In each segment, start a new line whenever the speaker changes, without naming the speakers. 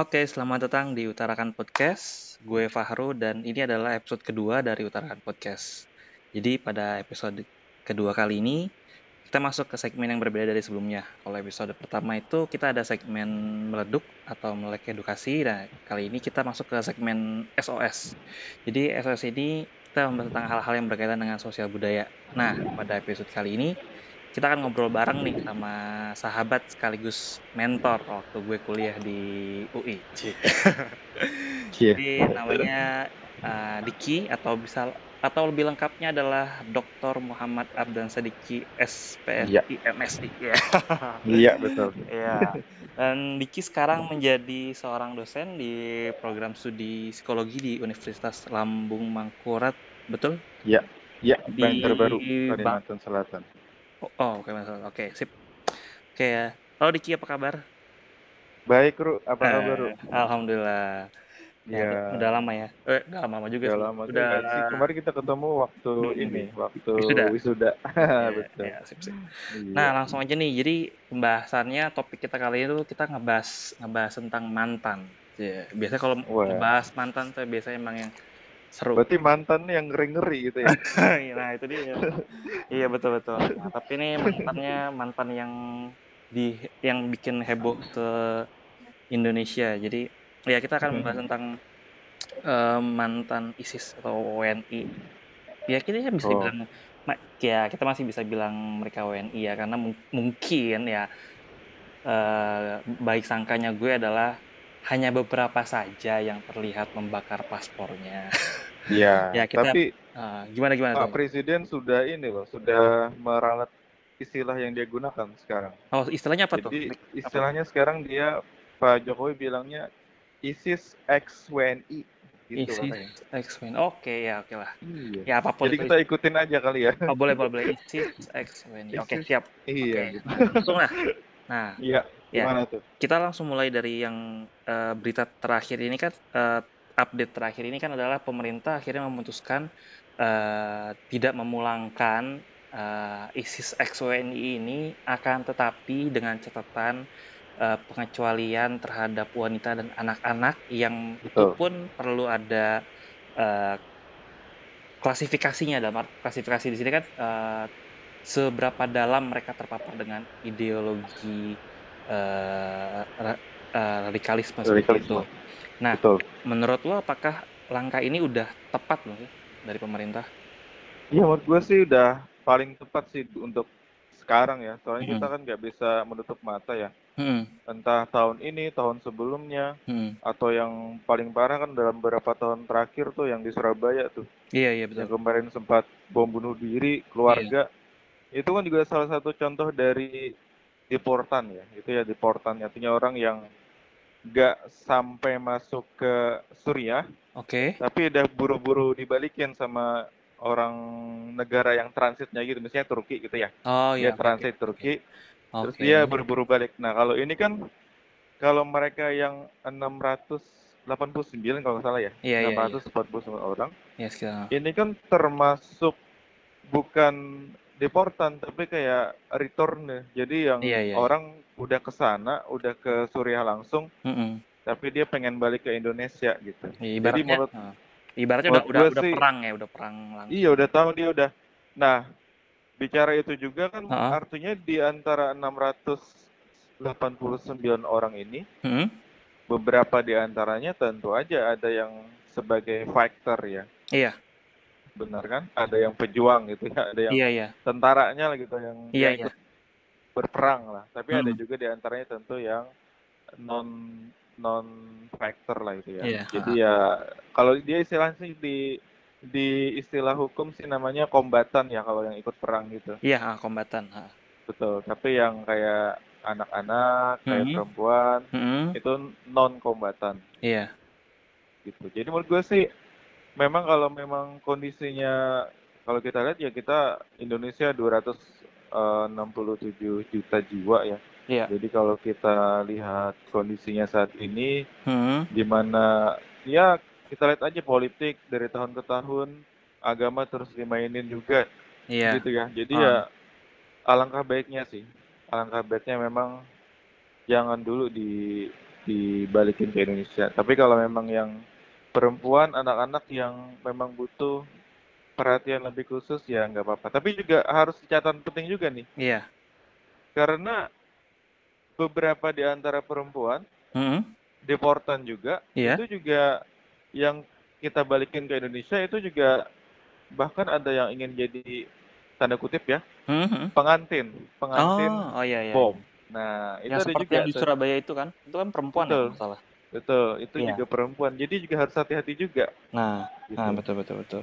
Oke, selamat datang di Utarakan Podcast. Gue Fahru dan ini adalah episode kedua dari Utarakan Podcast. Jadi pada episode kedua kali ini kita masuk ke segmen yang berbeda dari sebelumnya. Kalau episode pertama itu kita ada segmen meleduk atau melek edukasi. Nah, kali ini kita masuk ke segmen SOS. Jadi SOS ini kita membahas tentang hal-hal yang berkaitan dengan sosial budaya. Nah, pada episode kali ini kita akan ngobrol bareng nih sama sahabat sekaligus mentor waktu gue kuliah di UI. Jadi namanya uh, Diki atau bisa atau lebih lengkapnya adalah Dr. Muhammad Abdan Sadiki SPFI
Iya.
MSI ya.
Iya betul.
Iya. Dan Diki sekarang menjadi seorang dosen di program studi psikologi di Universitas Lambung Mangkurat, betul?
Iya. Iya.
Di
Banjarbaru
Bang-
Kalimantan Selatan.
Oh, oh, oke masalah. Oke, sip. Oke ya. Halo Diki, apa kabar?
Baik, Ru. Apa
Eh,
kabar, Ru?
Alhamdulillah. Ya,
Iya.
udah lama ya. Eh, udah lama juga
Udah
sih.
lama
Udah
sih. Kemarin kita ketemu waktu
Hmm.
ini, waktu
Wisuda.
wisuda.
ya,
betul.
ya, sip, sip.
Iya.
Nah, langsung aja nih. Jadi pembahasannya topik kita kali ini tuh kita ngebahas ngebahas tentang mantan. Ya, biasanya kalau ngebahas mantan tuh biasanya emang yang seru.
Berarti mantan yang ngeri-ngeri gitu ya.
nah, itu dia. iya, betul betul. Nah, tapi ini mantannya mantan yang di yang bikin heboh ke Indonesia. Jadi ya kita akan membahas tentang eh, mantan ISIS atau WNI. Ya kita ya bisa
Oh.
bilang ya kita masih bisa bilang mereka WNI ya karena mung- mungkin ya eh, baik sangkanya gue adalah hanya beberapa saja yang terlihat membakar paspornya.
Iya.
Ya, kita-
Tapi
Eh, gimana gimana
Pak
Tom?
Presiden sudah ini loh, sudah meralat istilah yang dia gunakan sekarang.
Oh istilahnya apa tuh?
Jadi istilahnya sekarang dia Pak Jokowi bilangnya ISIS X WNI gitu
ISIS. X-Men. Oke ya oke lah.
Iya.
Ya apa pun
Jadi
itu.
kita ikutin aja kali ya.
Oh boleh boleh boleh. ISIS X-Men. Oke
ISIS.
siap.
Iya. Gitu.
Langsung lah. Nah
Iya.
Ya.
Gimana tuh?
kita langsung mulai dari yang eh, berita terakhir ini kan eh, update terakhir ini kan adalah pemerintah akhirnya memutuskan eh, tidak memulangkan eh, ISIS XWNI ini akan tetapi dengan catatan eh, pengecualian terhadap wanita dan anak-anak yang itu
Betul.
pun perlu ada eh, klasifikasinya dalam klasifikasi di sini kan eh, seberapa dalam mereka terpapar dengan ideologi ra- eh, radikalisme seperti itu.
Radikalisme.
Nah,
Betul.
menurut lo apakah langkah ini udah tepat loh dari pemerintah?
Iya, menurut gue sih udah paling tepat sih untuk sekarang ya. Soalnya
Mhm.
kita kan nggak bisa menutup mata ya.
Hmm,
Entah tahun ini, tahun sebelumnya,
hmm.
atau yang paling parah kan dalam beberapa tahun terakhir tuh yang di Surabaya tuh.
Iya iya
Yang
betul.
kemarin sempat bom bunuh diri keluarga.
Iya.
Itu kan juga salah satu contoh dari deportan ya. Itu ya deportan. Artinya orang yang nggak sampai masuk ke Suriah,
Oke.
tapi udah buru-buru dibalikin sama orang negara yang transitnya gitu, misalnya Turki gitu ya.
Oh
Dia
iya.
transit
oke.
Turki, terus
Oke.
dia buru-buru balik. Nah, kalau ini kan kalau mereka yang 689 kalau nggak salah ya,
Iya iya iya.
649 orang,
Iya sekitar.
ini kan termasuk bukan deportan tapi kayak return. Jadi yang
Iya, iya, iya.
orang udah ke sana, udah ke Suriah langsung,
Mm-mm.
tapi dia pengen balik ke Indonesia gitu.
Ya, ibaratnya,
menurut-
nah, ibaratnya udah
menurut
udah udah
sih-
perang ya, udah perang langsung.
Iya, udah tahu dia udah. Nah, bicara itu juga kan
Ha-ha.
artinya di antara 689 orang ini,
Hmm?
beberapa di antaranya tentu aja ada yang sebagai fighter ya.
Iya
Benar kan? Ada yang pejuang gitu ya, ada yang
iya iya.
tentaranya lah gitu yang
Iya
yang
iya.
berperang lah. Tapi ada
Hmm.
juga di antaranya tentu yang non non fighter lah itu ya.
Iya,
Jadi ya kalau dia istilahnya sih di di istilah hukum sih namanya kombatan ya kalau yang ikut perang gitu.
Iya ah, kombatan. ah.
Betul. Tapi yang kayak anak-anak, kayak
Mhm.
perempuan
Mm-mm.
itu non kombatan
Iya.
gitu. Jadi menurut gue sih memang kalau memang kondisinya kalau kita lihat ya kita Indonesia 267 juta jiwa ya.
Iya.
Jadi kalau kita lihat kondisinya saat ini
Hmm.
di mana ya kita lihat aja politik dari tahun ke tahun agama terus dimainin juga
Iya.
gitu ya. Jadi
Ah.
ya alangkah baiknya sih. Alangkah baiknya memang jangan dulu di dibalikin ke Indonesia. Tapi kalau memang yang perempuan, anak-anak yang memang butuh perhatian lebih khusus ya nggak apa-apa. Tapi juga harus catatan penting juga nih.
Iya.
Karena beberapa di antara perempuan
Hmm.
deportan juga
Iya.
itu juga yang kita balikin ke Indonesia itu juga bahkan ada yang ingin jadi tanda kutip ya
Hmm.
pengantin pengantin
Oh, oh iya iya.
bom. Nah itu
Yang
ada
seperti
juga
yang di. Surabaya itu kan, itu kan perempuan ya
Betul.
salah.
Betul itu
Iya.
juga perempuan jadi juga harus hati-hati juga
Nah,
gitu
nah betul betul betul.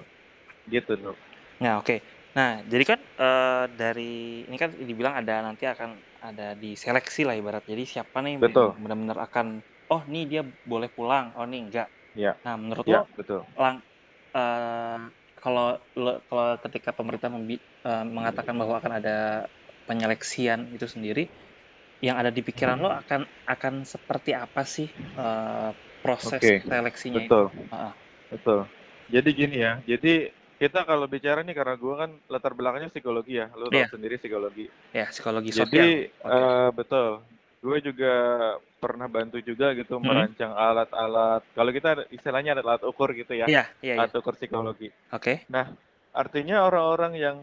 gitu dok.
Nah, oke. Nah, jadi kan eh, dari ini kan dibilang ada nanti akan ada diseleksi lah ibarat. Jadi siapa nih
Betul.
yang benar-benar akan oh nih dia boleh pulang, oh nih enggak.
Ya.
Nah, menurut
Ya
lo
betul.
lang eh, kalau kalau ketika pemerintah membi- eh, mengatakan bahwa akan ada penyeleksian itu sendiri, yang ada di pikiran lo akan akan seperti apa sih eh, proses
Oke,
seleksinya?
Betul
ah.
betul. Jadi gini ya jadi kita kalau bicara nih karena gue kan latar belakangnya psikologi ya lo tahu
Iya.
sendiri psikologi.
Ya, psikologi
Jadi
sosial. Oke.
eh, betul. Gue juga pernah bantu juga gitu
Hmm.
merancang alat-alat. Kalau kita istilahnya ada alat ukur gitu ya,
Iya, iya, iya.
alat ukur psikologi.
Oke.
Nah, artinya orang-orang yang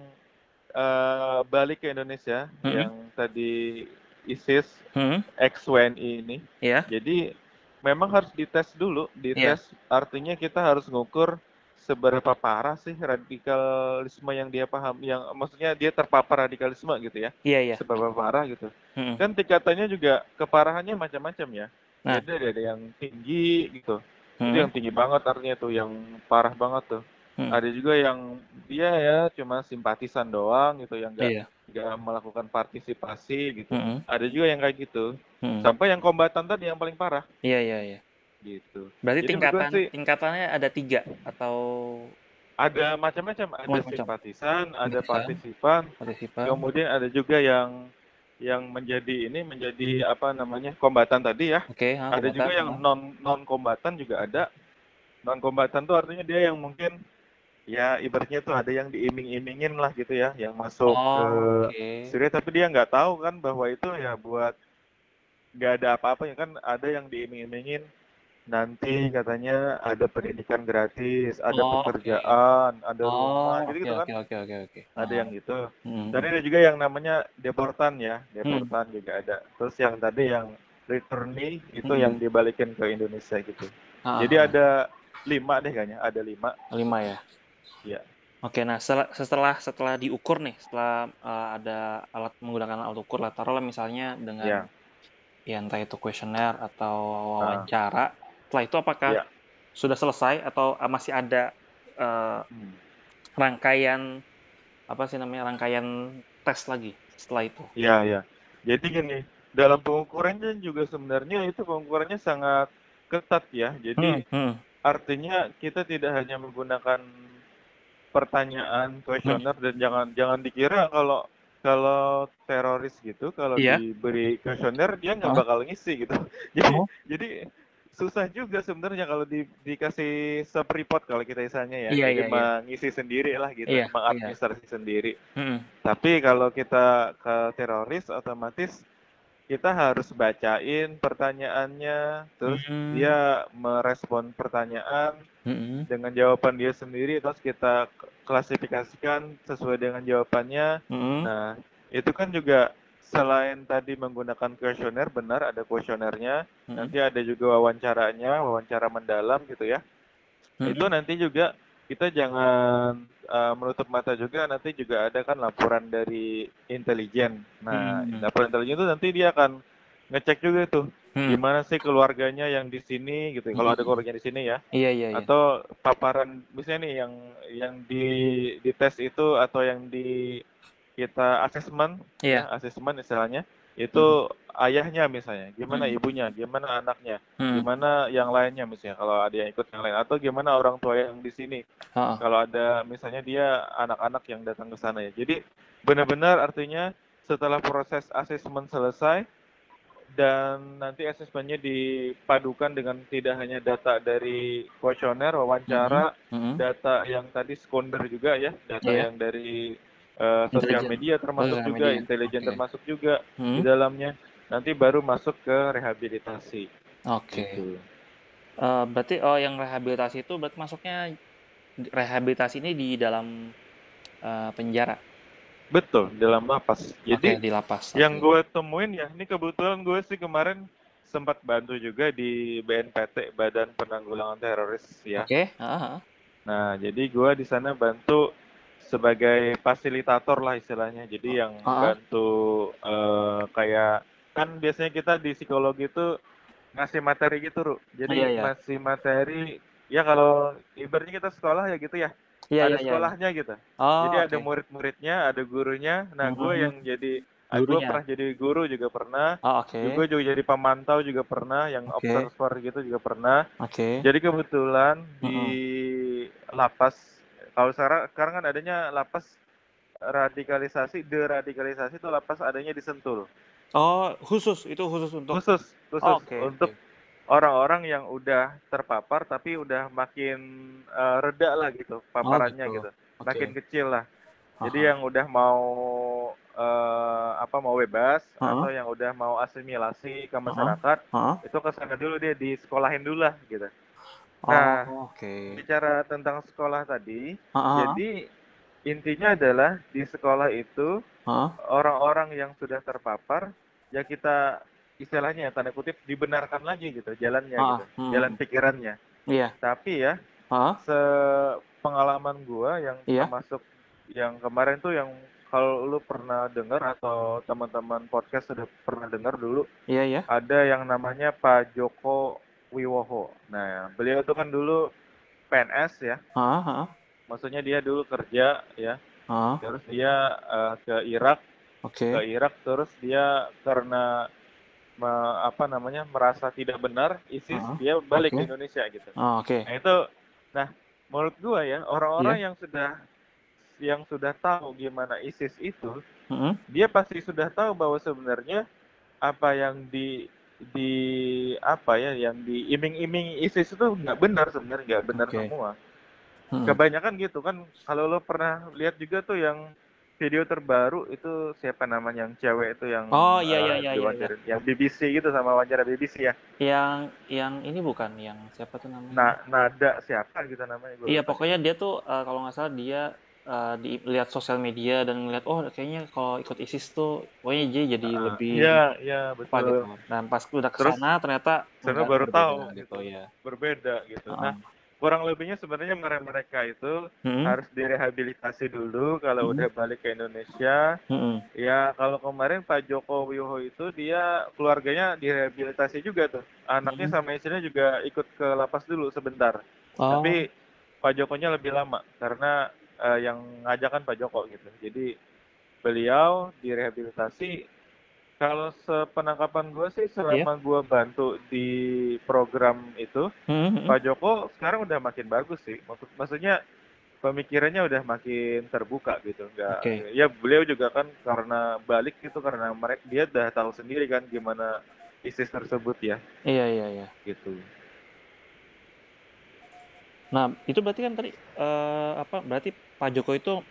eh, balik ke Indonesia
Mhm.
yang tadi ISIS,
Hmm,
ex WNI ini,
Iya.
jadi memang harus dites dulu. Dites artinya kita harus ngukur seberapa parah sih radikalisme yang dia paham, yang maksudnya dia terpapar radikalisme gitu ya,
Iya, iya.
seberapa parah gitu.
Hmm.
Kan tingkatannya juga keparahannya macam-macam ya.
Nah.
Jadi ada yang tinggi gitu, itu
Hmm.
yang tinggi banget artinya tuh, yang parah banget tuh.
Hmm.
Ada juga yang dia ya cuma simpatisan doang gitu, yang nggak
Iya.
nggak melakukan partisipasi gitu.
Hmm.
Ada juga yang kayak gitu.
Hmm.
Sampai yang kombatan tadi yang paling parah
Iya, iya, iya.
gitu.
Berarti
Jadi
tingkatan
sih
tingkatannya ada tiga atau
ada macam-macam, ada
Macam-macam.
simpatisan, ada partisipan,
partisipan?
kemudian ada juga yang yang menjadi ini menjadi apa namanya kombatan tadi ya.
Oke, ha,
Ada juga
kombatan,
yang
ha.
non non kombatan juga ada. Non kombatan tuh artinya dia yang mungkin ya ibaratnya tuh ada yang diiming-imingin lah gitu ya, yang masuk
Oh,
ke
oke.
Syria tapi dia nggak tahu kan bahwa itu ya buat nggak ada apa-apa ya kan ada yang diiming-imingin nanti katanya ada pendidikan gratis, ada
Oh,
pekerjaan, ada
Oh,
rumah
oke,
gitu-gitu kan.
oke, oke, oke, oke.
Ada
Ah.
yang gitu.
Hmm.
Dan ada juga yang namanya deportan ya,
Hmm.
deportan juga ada. Terus yang tadi yang returnee itu
Hmm.
yang dibalikin ke Indonesia gitu.
Ah,
Jadi
ah,
ada lima deh kayaknya, ada lima.
ah. lima ya.
Iya.
Oke, nah setelah setelah diukur nih, setelah eh, ada alat menggunakan alat ukur lah, taruhlah misalnya dengan
Iya.
ya entah itu kuesioner atau
Ah.
wawancara. Setelah itu apakah
Iya.
sudah selesai atau eh, masih ada eh,
Hmm.
rangkaian apa sih namanya rangkaian tes lagi setelah itu?
Iya, iya. Jadi gini, dalam pengukurannya juga sebenarnya itu pengukurannya sangat ketat ya. Jadi
Hmm, hmm.
artinya kita tidak hanya menggunakan pertanyaan kuesioner dan jangan jangan dikira kalau kalau teroris gitu kalau
Iya.
diberi kuesioner dia nggak
Hah?
bakal ngisi gitu. Jadi
Oh.
jadi susah juga sebenarnya kalau di, dikasih sub report kalau kita misalnya ya.
Iya,
Jadi
iya, iya.
mengisi sendiri lah gitu,
Iya,
mengadministrasi sendiri.
Hmm.
Tapi kalau kita ke teroris otomatis kita harus bacain pertanyaannya, terus
Hmm.
dia merespon pertanyaan
Hmm.
dengan jawaban dia sendiri, terus kita klasifikasikan sesuai dengan jawabannya.
Hmm.
Nah, itu kan juga selain tadi menggunakan kuesioner, benar ada kuesionernya,
Hmm.
nanti ada juga wawancaranya, wawancara mendalam gitu ya.
Hmm.
Itu nanti juga kita jangan uh, menutup mata juga nanti juga ada kan laporan dari intelijen. Nah,
Hmm.
laporan intelijen itu nanti dia akan ngecek juga tuh
Hmm.
gimana sih keluarganya yang di sini gitu. Kalau ada
Hmm.
keluarganya di sini ya.
Iya iya iya.
Atau paparan misalnya nih yang yang di di tes itu atau yang di kita asesmen
Iya.
ya, asesmen istilahnya itu ayahnya misalnya, gimana
Hmm.
ibunya, gimana anaknya,
Hmm.
gimana yang lainnya misalnya kalau ada yang ikut yang lain atau gimana orang tua yang di sini
Ha-ha.
kalau ada misalnya dia anak-anak yang datang ke sana ya. Jadi benar-benar artinya setelah proses asesmen selesai dan nanti asesmennya dipadukan dengan tidak hanya data dari kuesioner, wawancara,
Hmm.
data yang tadi sekunder juga ya, data
Iya.
yang dari eh, sosial media termasuk juga, intelijen
Oke.
termasuk juga
Hmm.
di dalamnya. Nanti baru masuk ke rehabilitasi.
Oke.
Gitu.
Eh, berarti oh yang rehabilitasi itu berarti masuknya rehabilitasi ini di dalam eh, penjara.
Betul, dalam lapas. Jadi
Oke, di lapas.
yang gue temuin ya, ini kebetulan gue sih kemarin sempat bantu juga di BNPT Badan Penanggulangan Teroris ya.
Oke, ah, ah.
Nah, jadi gue di sana bantu sebagai fasilitator lah istilahnya. Jadi yang
Ah.
bantu eh, kayak kan biasanya kita di psikologi itu ngasih materi gitu, Ru. Jadi
Iya, iya.
ngasih materi ya kalau ibaratnya kita sekolah ya gitu ya.
Iya,
ada
iya.
sekolahnya gitu.
Oh,
Jadi ada
oke.
murid-muridnya, ada gurunya. Nah, gue
Mhm.
yang jadi ah, gue pernah jadi guru juga pernah.
Oh, oke.
Gue juga jadi pemantau juga pernah, yang
Oke.
observer gitu juga pernah.
Oke.
Jadi kebetulan di lapas kalau sekarang sekarang kan adanya lapas radikalisasi, deradikalisasi itu lapas adanya di Sentul.
Oh, khusus itu khusus untuk
Khusus khusus
Oh, oke.
untuk. Orang-orang yang udah terpapar tapi udah makin eh, reda lah gitu paparannya
gitu.
gitu.
Oke.
Makin kecil lah. Jadi
Aha.
yang udah mau eh, apa mau bebas
Heeh.
atau yang udah mau asimilasi ke masyarakat
Hah?
itu ke sana dulu dia disekolahin dulu lah gitu.
Oh,
Nah,
oke.
bicara tentang sekolah tadi,
Ah, ah,
jadi intinya adalah di sekolah itu orang-orang yang sudah terpapar ya kita istilahnya tanda kutip dibenarkan lagi gitu jalannya
Ah,
gitu,
hmm.
jalan pikirannya.
Iya.
Tapi ya
Ah,
sepengalaman gua yang
Iya.
termasuk yang kemarin tuh yang kalau lu pernah dengar atau teman-teman podcast sudah pernah dengar dulu
iya ya.
ada yang namanya Pak Joko Wiwoho. Nah, beliau itu kan dulu PNS ya.
Ah, ah,
Maksudnya dia dulu kerja ya.
ah.
Terus dia eh, ke Irak,
Oke.
ke Irak terus dia karena me- apa namanya merasa tidak benar ISIS,
Ah,
dia balik
oke.
ke Indonesia gitu.
Ah, oke.
Nah, itu nah menurut gua ya, orang-orang
Iya.
yang sudah yang sudah tahu gimana ISIS itu,
Mm-mm.
dia pasti sudah tahu bahwa sebenarnya apa yang di di apa ya yang diiming-iming ISIS itu nggak benar sebenarnya nggak benar
Oke.
semua kebanyakan gitu kan kalau lo pernah lihat juga tuh yang video terbaru itu siapa namanya yang cewek itu yang
Oh, iya,
eh,
iya, iya, iya,
diwawancarin. yang BBC gitu sama wawancara BBC ya
Yang yang ini bukan yang siapa tuh namanya?
nah nada siapa gitu namanya gua
Iya,
lupa.
pokoknya dia tuh eh, kalau nggak salah dia eh, di lihat sosial media dan ngeliat oh kayaknya kalau ikut ISIS tuh pokoknya dia jadi
Ah,
lebih
iya iya
apa
betul
gitu. Dan pas udah ke
Terus,
sana ternyata enggak,
baru tahu
gitu
gitu
ya.
berbeda gitu
Heeh.
nah kurang lebihnya sebenarnya mere- mereka itu
Mm-mm.
harus direhabilitasi dulu kalau
Mm-mm.
udah balik ke Indonesia
Mm-mm.
Ya, kalau kemarin Pak Joko Widodo itu dia keluarganya direhabilitasi juga tuh. Anaknya
Mm-mm.
sama istrinya juga ikut ke lapas dulu sebentar.
Oh,
Tapi Pak Jokonya lebih lama karena eh, yang ngajak kan Pak Joko gitu. Jadi beliau direhabilitasi. Kalau sepenangkapan gue sih
iya.
selama gue bantu di program itu,
Mm-mm.
Pak Joko sekarang udah makin bagus sih. Maksud, maksudnya pemikirannya udah makin terbuka gitu. Nggak,
Oke.
ya beliau juga kan karena balik gitu karena mereka dia udah tahu sendiri kan gimana ISIS tersebut ya
Iya, iya, iya.
gitu.
Nah, itu berarti kan tadi eh, apa? Berarti Pak Joko itu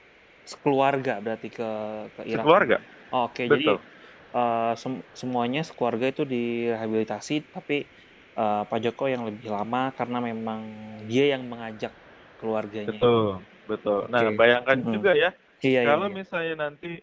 sekeluarga berarti ke ke Irak.
Sekeluarga,
Oh, Oke, jadi
betul.
Eh, sem- semuanya sekeluarga itu direhabilitasi, tapi eh, Pak Joko yang lebih lama karena memang dia yang mengajak keluarganya.
Betul, betul. Nah, bayangkan
Mm-mm.
juga ya,
Iya, iya,
kalau
iya.
misalnya nanti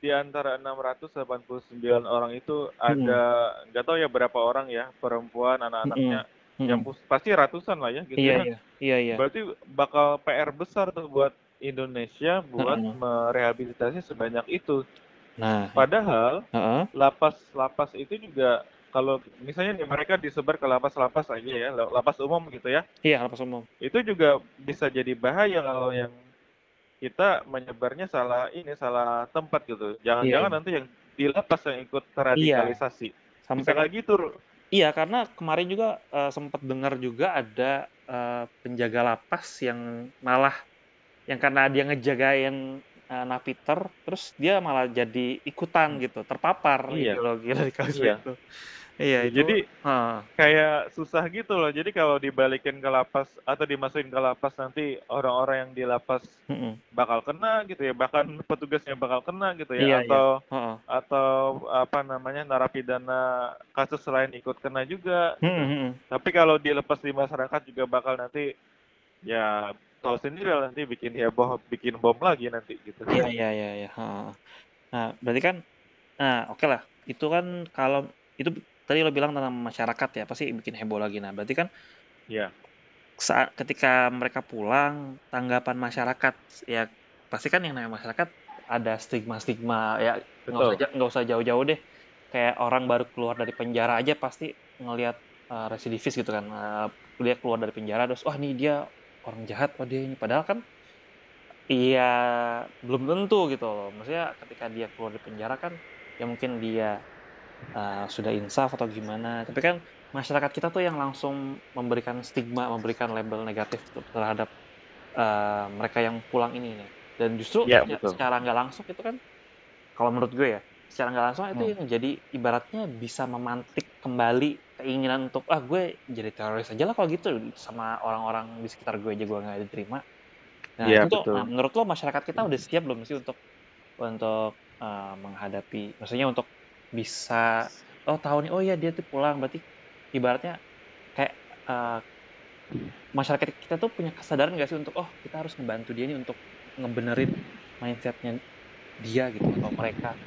di antara 689 orang itu ada nggak tahu ya berapa orang ya perempuan anak-anaknya
Mm-mm.
yang
Mm-mm.
pus- pasti ratusan lah ya gitu
Iya,
ya.
iya, iya, iya.
Berarti bakal PR besar tuh buat Indonesia buat
Heeh.
merehabilitasi sebanyak itu.
Nah,
Padahal lapas-lapas itu juga kalau misalnya nih mereka disebar ke lapas-lapas aja ya, lapas umum gitu ya.
Iya, lapas umum.
Itu juga bisa jadi bahaya kalau yang kita menyebarnya salah ini salah tempat gitu.
Iya,
Jangan-jangan
iya.
nanti yang di lapas yang ikut
Iya,
terradikalisasi. Bisa
sampai
kayak gitu. Ru.
Iya, karena kemarin juga eh, sempat dengar juga ada eh, penjaga lapas yang malah yang karena dia ngejagain eh, napiter, terus dia malah jadi ikutan gitu, terpapar
Iya,
ideologi radikalisme
iya.
itu. Iya,
Ya,
itu
jadi kayak susah gitu loh. Jadi kalau dibalikin ke lapas atau dimasukin ke lapas nanti orang-orang yang di lapas bakal kena gitu ya, bahkan petugasnya bakal kena gitu
Iya
ya,
iya.
atau
Heeh.
atau apa namanya narapidana kasus lain ikut kena juga gitu. Tapi kalau dilepas di masyarakat juga bakal nanti ya tahu sendiri lah nanti bikin heboh, bikin bom lagi nanti gitu.
Iya iya iya. Heeh. Nah, berarti kan nah, oke lah. Itu kan kalau itu tadi lo bilang tentang masyarakat ya, pasti bikin heboh lagi. Nah, berarti kan
Iya.
saat ketika mereka pulang, tanggapan masyarakat ya pasti kan yang namanya masyarakat ada stigma-stigma ya nggak usah nggak usah jauh-jauh deh. Kayak orang baru keluar dari penjara aja pasti ngelihat eh, residivis gitu kan. Eh, dia keluar dari penjara terus wah nih dia orang jahat, wah dia ini padahal kan Iya, belum tentu gitu loh. Maksudnya ketika dia keluar dari penjara kan, ya mungkin dia uh, sudah insaf atau gimana. Tapi kan masyarakat kita tuh yang langsung memberikan stigma, memberikan label negatif tuh terhadap uh, mereka yang pulang ini nih. Dan justru
Iya,
ya, secara nggak langsung itu kan, kalau menurut gue ya, secara nggak langsung itu
Hmm.
yang jadi ibaratnya bisa memantik kembali keinginan untuk ah gue jadi teroris aja lah kalau gitu sama orang-orang di sekitar gue aja gue nggak diterima. Nah,
Iya,
itu
betul.
nah, menurut lo masyarakat kita udah siap belum sih untuk untuk uh, menghadapi, maksudnya untuk bisa, oh tahu nih, oh iya dia tuh pulang, berarti ibaratnya kayak uh, masyarakat kita tuh punya kesadaran nggak sih untuk, oh kita harus ngebantu dia nih untuk ngebenerin mindsetnya dia gitu atau mereka.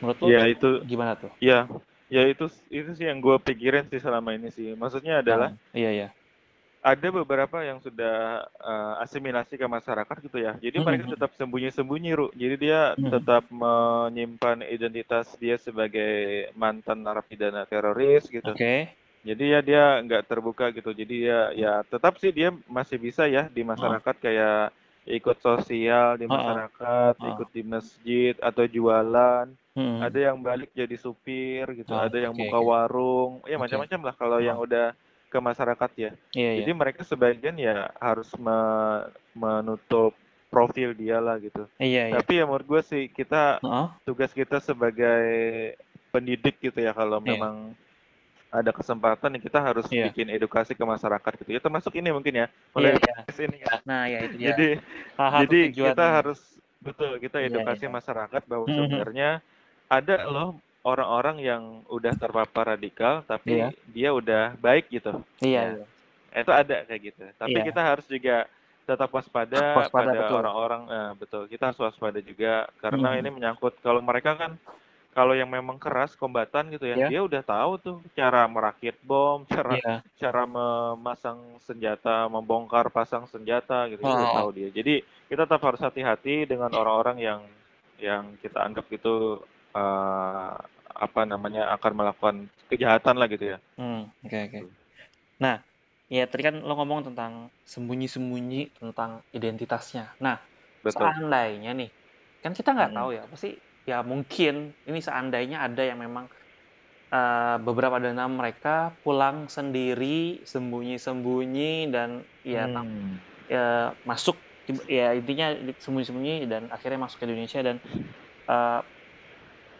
Menurut lo
Ya itu
gimana tuh?
ya ya itu itu sih yang gue pikirin sih selama ini sih. Maksudnya adalah
Nah, iya iya.
ada beberapa yang sudah eh, asimilasi ke masyarakat gitu ya. Jadi
Mhm,
mereka
mhm.
tetap sembunyi-sembunyi, Ru. Jadi dia
Mhm.
tetap menyimpan identitas dia sebagai mantan narapidana teroris gitu.
Oke.
Jadi ya dia nggak terbuka gitu. Jadi ya ya tetap sih dia masih bisa ya di masyarakat kayak ikut sosial di masyarakat, ikut di masjid atau jualan.
Mhm.
Ada yang balik jadi supir gitu,
Oh,
ada yang
oke
buka warung, ya
Oke.
macam-macam lah kalau yang
Heeh.
udah ke masyarakat ya.
Iya iya.
Jadi mereka sebagian ya harus me- menutup profil dia lah gitu.
Iya iya.
Tapi ya menurut gue sih kita
Heeh.
tugas kita sebagai pendidik gitu ya kalau
Iya.
memang ada kesempatan ya kita harus
Iya.
bikin edukasi ke masyarakat gitu ya. Termasuk ini mungkin ya,
Iya
mulai
iya.
podcast ini ya.
Nah, ya itu dia.
Jadi jadi kita harus betul kita edukasi
iya.
masyarakat bahwa
Mhm.
sebenarnya ada loh orang-orang yang udah terpapar radikal tapi
Iya.
dia udah baik gitu.
Iya
Ya,
iya.
itu ada kayak gitu. Tapi
Iya.
kita harus juga tetap waspada
Waspada
pada
betul.
orang-orang eh, betul. Kita harus waspada juga karena
Mhm.
ini menyangkut kalau mereka kan kalau yang memang keras kombatan gitu ya,
Iya.
dia udah tahu tuh cara merakit bom, cara
Iya.
cara memasang senjata, membongkar pasang senjata gitu, itu udah
Oh.
tahu dia. Jadi kita tetap harus hati-hati dengan orang-orang yang yang kita anggap itu eh, apa namanya akan melakukan kejahatan lah gitu ya.
Hmm, oke oke. Nah, ya tadi kan lo ngomong tentang sembunyi-sembunyi tentang identitasnya. Nah,
Betul.
seandainya nih, kan kita nggak
Mm-mm.
tahu ya, pasti ya mungkin ini seandainya ada yang memang eh, beberapa dana mereka pulang sendiri, sembunyi-sembunyi dan ya tam-
Hmm.
ya masuk ya intinya sembunyi-sembunyi dan akhirnya masuk ke Indonesia dan eh,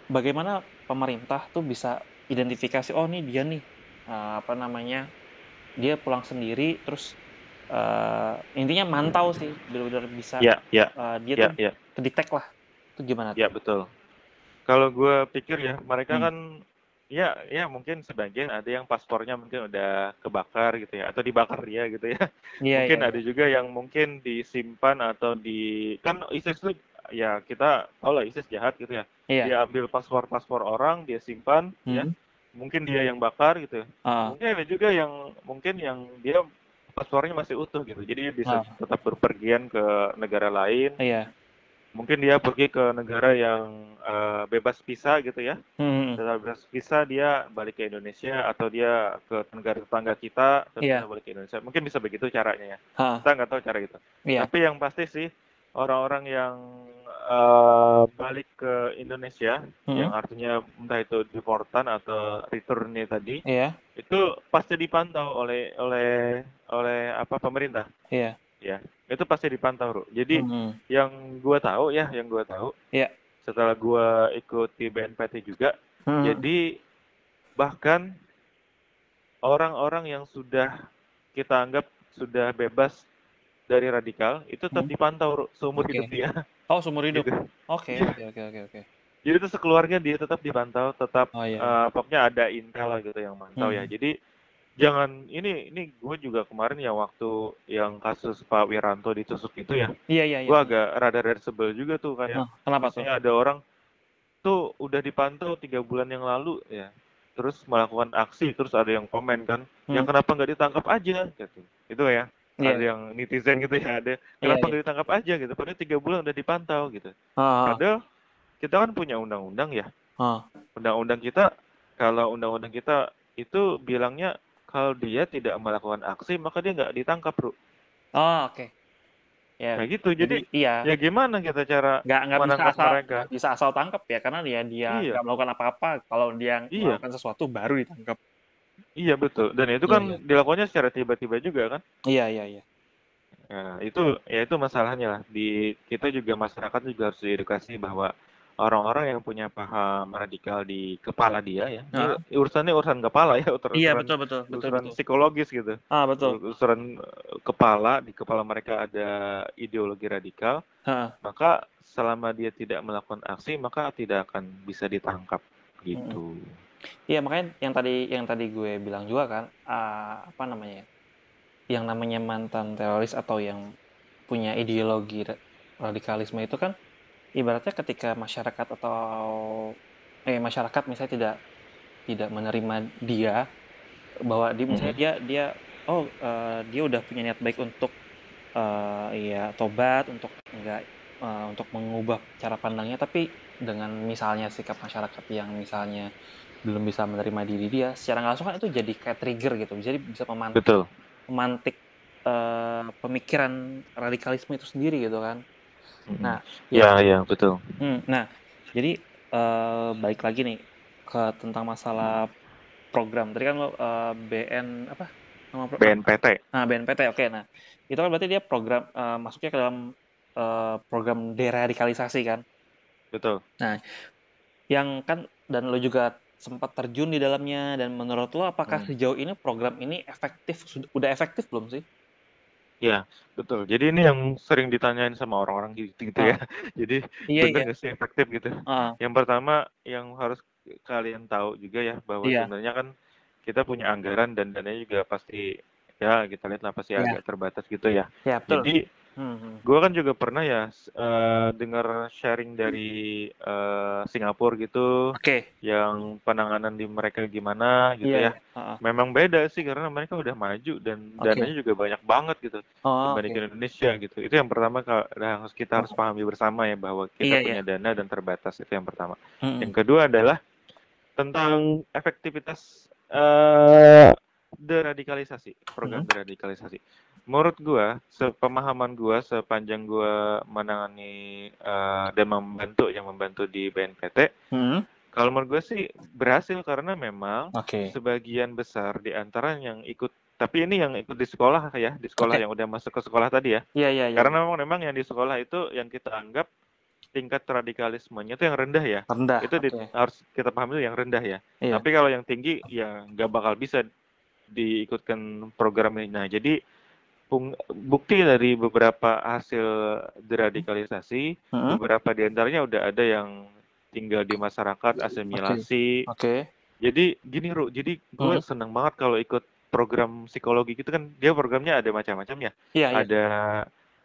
bagaimana pemerintah tuh bisa identifikasi oh nih dia nih eh, apa namanya dia pulang sendiri terus eh, intinya mantau sih benar-benar bisa
Ya, ya,
eh, dia
ya,
tuh
ya,
kedetek lah itu gimana
ya
tuh?
betul. Kalau gue pikir ya, mereka
Hmm.
kan ya, ya mungkin sebagian ada yang paspornya mungkin udah kebakar gitu ya, atau dibakar dia gitu ya.
Iya
Mungkin
iya
ada juga yang mungkin disimpan atau di kan ISIS itu ya kita tahu lah ISIS jahat gitu ya.
Iya.
Dia ambil paspor-paspor orang, dia simpan ya.
Hmm.
Mungkin dia yang bakar gitu. ya.
Ah,
Mungkin ada juga yang mungkin yang dia paspornya masih utuh gitu. Jadi dia bisa
Ah.
tetap berpergian ke negara lain.
iya.
Mungkin dia pergi ke negara yang eh, bebas visa gitu ya.
Hmm.
Setelah bebas visa dia balik ke Indonesia atau dia ke negara tetangga kita terus dia balik ke Indonesia. Mungkin bisa begitu caranya ya.
Ah,
Kita nggak tahu cara itu.
iya.
Tapi yang pasti sih orang-orang yang eh, balik ke Indonesia
Hmm.
yang artinya entah itu deportan atau returnnya tadi
Iya.
itu pasti dipantau oleh oleh oleh apa pemerintah
Iya.
ya itu pasti dipantau Ru. jadi
Hmm.
yang gua tahu ya yang gua tahu
Iya.
setelah gua ikut di BNPT juga
Hmm.
jadi bahkan orang-orang yang sudah kita anggap sudah bebas dari radikal itu tetap
Hmm.
dipantau seumur
Oke.
hidup dia.
Oh, seumur hidup.
Gitu.
Oke,
Iya.
oke, oke, oke, oke.
Jadi itu sekeluarga dia tetap dipantau, tetap
Oh iya.
eh, pokoknya ada intel lah gitu yang mantau ya.
Hmm.
Jadi jangan ini ini gue juga kemarin ya waktu yang kasus Pak Wiranto ditusuk itu ya,
Iya, iya, iya.
gue agak rada-rada sebel juga tuh kayak
Oh, kenapa tuh?
ada orang tuh udah dipantau tiga bulan yang lalu ya, terus melakukan aksi, terus ada yang komen kan, yang
Hmm.
kenapa nggak ditangkap aja gitu, itu ya.
Iya.
Ada yang netizen gitu ya, ada kenapa
iya.
nggak ditangkap aja gitu, padahal tiga bulan udah dipantau gitu.
Ah,
Padahal kita kan punya undang-undang ya,
ah.
undang-undang kita kalau undang-undang kita itu bilangnya kalau dia tidak melakukan aksi maka dia nggak ditangkap bro
Oh, oke. Ya,
kayak gitu jadi
iya.
ya gimana kita cara
nggak nggak bisa asal
mereka
bisa asal tangkap ya karena dia dia
Iya.
nggak melakukan apa-apa kalau dia
Iya.
melakukan sesuatu baru ditangkap
iya betul. Dan itu
Iya,
kan
iya.
dilakukannya secara tiba-tiba juga kan?
Iya iya iya.
Nah itu ya itu masalahnya lah. Di kita juga masyarakat juga harus diedukasi bahwa orang-orang yang punya paham radikal di kepala dia ya ini urusannya urusan kepala ya urusan
iya betul betul betul
urusan
betul.
psikologis gitu.
Ah betul.
Urusan eh, kepala di kepala mereka ada ideologi radikal
Heeh.
maka selama dia tidak melakukan aksi maka tidak akan bisa ditangkap gitu
Iya makanya yang tadi yang tadi gue bilang juga kan ah, apa namanya ya yang namanya mantan teroris atau yang punya ideologi ra- radikalisme itu kan ibaratnya ketika masyarakat atau eh masyarakat misalnya tidak tidak menerima dia bahwa dia misalnya
Mhm.
dia dia oh eh, dia udah punya niat baik untuk eh ya tobat untuk enggak eh, untuk mengubah cara pandangnya tapi dengan misalnya sikap masyarakat yang misalnya belum bisa menerima diri dia secara nggak langsung kan itu jadi kayak trigger gitu. Jadi bisa memantik
betul.
memantik eh, pemikiran radikalisme itu sendiri gitu kan. Nah,
ya ya. betul.
Hmm, nah jadi eh, balik lagi nih ke tentang masalah program. Tadi kan lo eh, BN apa? Nama pro-
BNPT
Nah, BNPT, oke. Nah, itu kan berarti dia program eh, masuknya ke dalam eh, program deradikalisasi kan?
betul.
Yang kan dan lo juga sempat terjun di dalamnya dan menurut lo apakah
Hmm.
sejauh ini program ini efektif Sud- udah efektif belum sih?
ya betul jadi ini yang sering ditanyain sama orang-orang gitu, gitu ya jadi
Iya
benar
iya.
sih efektif gitu
Ah,
yang pertama yang harus kalian tahu juga ya bahwa
Iya.
sebenarnya kan kita punya anggaran dan dananya juga pasti ya kita lihat lah pasti
Iya.
agak terbatas gitu ya
ya betul.
jadi
Hmm, hmm.
gue kan juga pernah ya eh, dengar sharing dari eh, Singapura gitu
Oke.
yang penanganan di mereka gimana gitu
Iya.
ya
Ah, ah.
memang beda sih karena mereka udah maju dan
Oke.
dananya juga banyak banget gitu
Oh,
dibanding
oke.
Indonesia gitu itu yang pertama yang harus kita harus pahami bersama ya bahwa kita
iya.
punya dana dan terbatas itu yang pertama
Hmm, hmm.
yang kedua adalah tentang efektivitas eh deradikalisasi, program
Mhm.
deradikalisasi. Menurut gua, sepemahaman gua sepanjang gua menangani eh, dan membantu yang membantu di BNPT,
Hmm,
kalau menurut gua sih berhasil karena memang
Oke.
sebagian besar di antara yang ikut tapi ini yang ikut di sekolah ya, di sekolah
Oke.
yang udah masuk ke sekolah tadi ya.
Iya iya iya.
Karena memang memang yang di sekolah itu yang kita anggap tingkat radikalismenya itu yang rendah ya
rendah.
itu di-
Oke.
harus kita pahami itu yang rendah ya.
Iya.
Tapi kalau yang tinggi ya nggak bakal bisa diikutkan program ini. Nah, jadi bukti dari beberapa hasil deradikalisasi,
Hmm,
beberapa di antaranya udah ada yang tinggal di masyarakat, asimilasi.
Oke.
Jadi gini, Ru, jadi gue
Hmm.
seneng banget kalau ikut program psikologi gitu kan, dia programnya ada macam-macam ya.
Iya iya.
Ada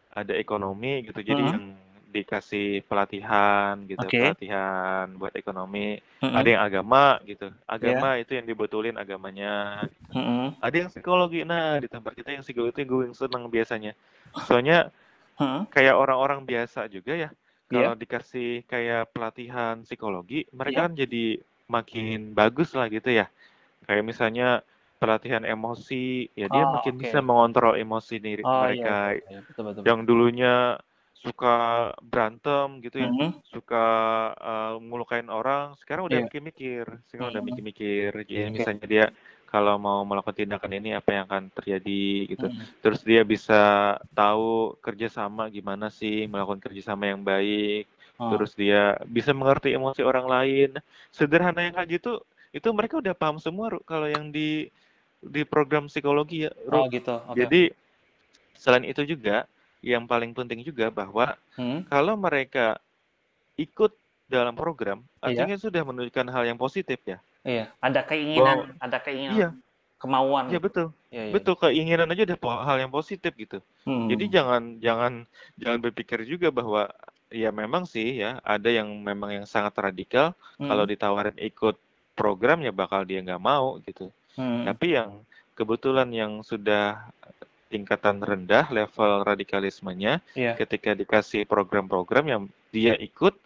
ada ekonomi gitu, jadi
Hmm.
yang dikasih pelatihan gitu,
Oke.
pelatihan buat ekonomi
Hmm,
ada yang agama gitu agama itu yang dibetulin agamanya
hmm,
ada yang psikologi nah di tempat kita yang psikologi itu gue yang seneng biasanya soalnya
hmm.
kayak orang-orang biasa juga ya
Iya.
kalau dikasih kayak pelatihan psikologi mereka
Iya.
kan jadi makin bagus lah gitu ya kayak misalnya pelatihan emosi ya dia
Oh,
makin
oke.
bisa mengontrol emosi diri
Oh iya,
mereka
iya, iya. betul betul.
yang dulunya suka berantem gitu ya
Hmm,
suka uh, ngelukain orang sekarang udah
Iya.
mikir-mikir sekarang udah
Hmm.
mikir-mikir jadi
Oke.
misalnya dia kalau mau melakukan tindakan ini apa yang akan terjadi gitu
hmm.
terus dia bisa tahu kerjasama gimana sih melakukan kerjasama yang baik
Oh.
terus dia bisa mengerti emosi orang lain sederhana yang kayak gitu itu mereka udah paham semua Ru, kalau yang di di program psikologi ya
Oh gitu, oke.
Jadi selain itu juga yang paling penting juga bahwa
Hmm,
kalau mereka ikut dalam program,
iya,
artinya sudah menunjukkan hal yang positif ya.
iya. Ada keinginan,
Bahwa
ada keinginan,
iya,
kemauan
iya betul.
Iya, iya.
Betul, keinginan aja udah hal yang positif gitu. Jadi
Hmm,
jangan jangan jangan berpikir juga bahwa ya memang sih ya ada yang memang yang sangat radikal kalau
hmm,
ditawarin ikut program ya bakal dia nggak mau gitu.
hmm,
Tapi yang kebetulan yang sudah tingkatan rendah level radikalismenya
iya.
ketika dikasih program-program yang dia ikut,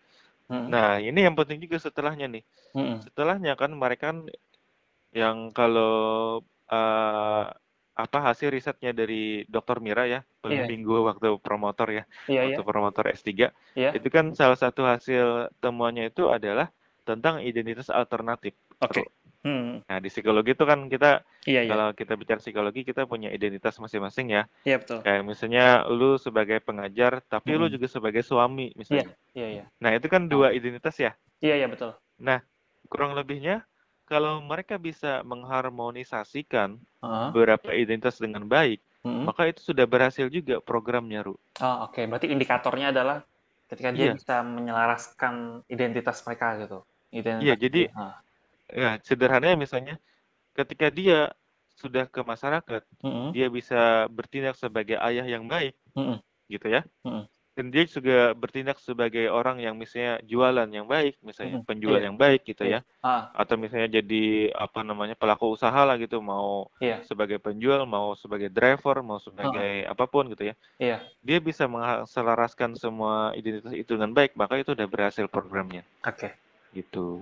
Hmm,
nah ini yang penting juga setelahnya nih.
hmm,
Setelahnya kan mereka kan yang kalau eh, apa hasil risetnya dari Dr. Mira ya,
iya,
pembimbing gue waktu promotor ya,
iya,
waktu promotor S3,
iya.
itu kan salah satu hasil temuannya itu adalah tentang identitas alternatif.
Oke.
Ru.
Hmm,
Nah, di psikologi itu kan kita
iya, iya,
kalau kita bicara psikologi kita punya identitas masing-masing ya.
iya betul.
Kayak misalnya lu sebagai pengajar, tapi lu
Hmm,
juga sebagai suami
iya,
misalnya.
iya, iya.
Nah, itu kan dua identitas ya.
iya, iya betul.
Nah, kurang lebihnya kalau mereka bisa mengharmonisasikan
Ah,
beberapa identitas dengan baik,
hmm.
maka itu sudah berhasil juga programnya, Ru.
Oh, oke. Berarti indikatornya adalah ketika dia
Iya,
bisa menyelaraskan identitas mereka gitu.
iya.
Identitas
Jadi,
dia. Ah,
ya sederhananya misalnya ketika dia sudah ke masyarakat,
hmm,
dia bisa bertindak sebagai ayah yang baik,
hmm,
gitu ya.
hmm,
Dan dia juga bertindak sebagai orang yang misalnya jualan yang baik, misalnya
hmm.
penjual
Iya,
yang baik gitu
iya.
ya.
Ah,
Atau misalnya jadi apa namanya pelaku usaha lah gitu, mau
iya.
sebagai penjual, mau sebagai driver, mau
Ah,
sebagai apa pun gitu ya.
iya.
Dia bisa menselaraskan semua identitas itu dengan baik, maka itu udah berhasil programnya.
Oke.
Gitu.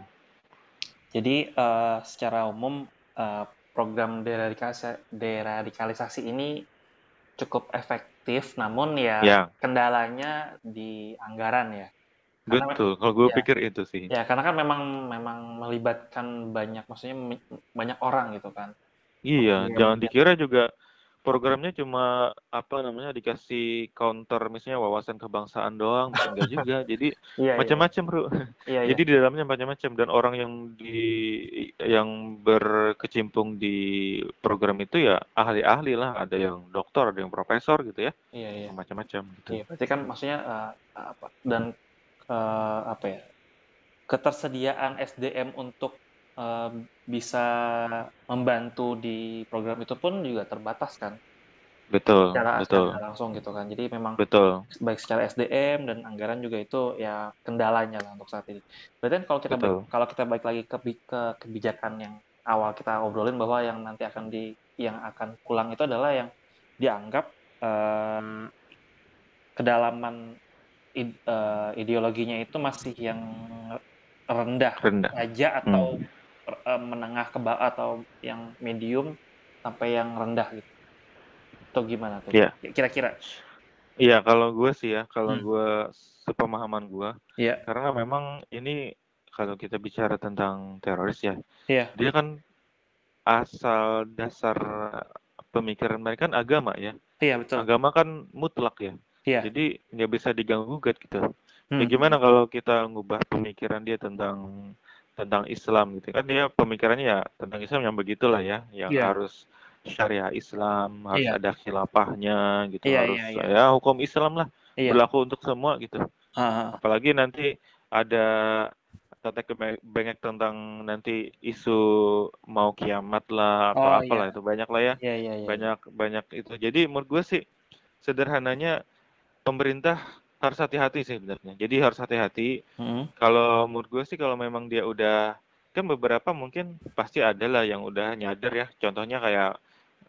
Jadi eh, secara umum eh, program deradikalisasi, deradikalisasi ini cukup efektif, namun ya
Ya,
kendalanya di anggaran ya. Karena
betul. Kalau gue
ya,
pikir itu sih.
ya karena kan memang memang melibatkan banyak, maksudnya banyak orang gitu kan.
Iya, jangan dikira juga programnya cuma apa namanya dikasih counter misalnya wawasan kebangsaan doang, enggak juga. Jadi
Iya, iya,
macam-macam, Bro.
iya, iya,
Jadi di dalamnya macam-macam dan orang yang di yang berkecimpung di program itu ya ahli-ahli lah, ada yang dokter, ada yang profesor gitu ya,
iya, iya.
macam-macam gitu.
Iya, berarti kan maksudnya eh, apa dan eh, apa ya ketersediaan SDM untuk bisa membantu di program itu pun juga terbatas kan
Betul,
secara
betul,
secara langsung gitu kan. Jadi memang
betul,
baik secara SDM dan anggaran juga itu ya kendalanya lah untuk saat ini. Berarti kan kalau kita
betul.
baik, kalau kita balik lagi ke, ke kebijakan yang awal kita obrolin bahwa yang nanti akan di yang akan pulang itu adalah yang dianggap eh, kedalaman id- eh, ideologinya itu masih yang rendah
Rendah.
aja atau
Hmm.
Eh, menengah ke bawah atau yang medium sampai yang rendah gitu. Atau gimana tuh?
Iya.
Kira-kira.
Iya, kalau gue sih ya, kalau
Hmm.
gue sepemahaman gue,
Iya.
karena memang ini kalau kita bicara tentang teroris ya,
Iya.
dia kan asal dasar pemikiran mereka kan agama ya.
Iya, betul.
Agama kan mutlak ya.
Iya.
Jadi nggak bisa diganggu gugat gitu. Ya
Hmm.
gimana kalau kita ngubah pemikiran dia tentang tentang Islam gitu kan dia pemikirannya ya tentang Islam yang begitulah ya, yang
Iya.
harus syariah Islam, harus
Iya.
ada khilafahnya gitu,
Iya,
harus
iya, iya.
ya hukum Islam lah
Iya.
berlaku untuk semua gitu.
Ah.
Apalagi nanti ada tetek bengek tentang nanti isu mau kiamat lah atau
Oh,
apalah
iya.
itu banyak lah ya,
Iya, iya, iya.
banyak banyak itu. Jadi menurut gue sih sederhananya pemerintah harus hati-hati sih sebenarnya. Jadi harus hati-hati.
Hmm.
Kalau menurut gue sih kalau memang dia udah kan beberapa mungkin pasti ada lah yang udah nyadar ya. Contohnya kayak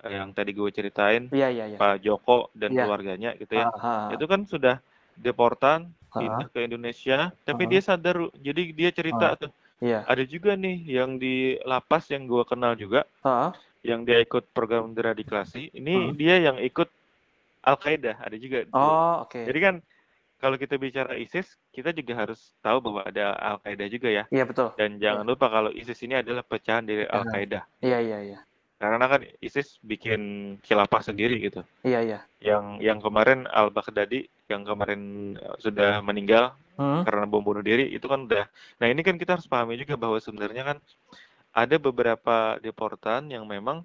eh, yang tadi gue ceritain
Iya, iya, iya.
Pak Joko dan
Iya.
keluarganya gitu ya.
Ah, ah,
Itu kan sudah deportan
ah.
pindah ke Indonesia, tapi
Ah.
dia sadar, jadi dia cerita
Ah.
tuh.
Iya.
Ada juga nih yang di lapas yang gue kenal juga,
Ah,
yang dia ikut program deradikasi. Ini
ah.
dia yang ikut Al Qaeda, ada juga.
Oh, oke.
Jadi kan kalau kita bicara ISIS, kita juga harus tahu bahwa ada Al Qaeda juga ya.
Iya, betul.
Dan jangan lupa kalau ISIS ini adalah pecahan dari Al Qaeda.
Iya, iya, iya.
Karena kan ISIS bikin khilafah sendiri gitu.
Iya, iya.
Yang yang kemarin Al Baghdadi yang kemarin eh, sudah meninggal
Hmm.
karena bom bunuh diri itu kan udah. Nah ini kan kita harus pahami juga bahwa sebenarnya kan ada beberapa deportan yang memang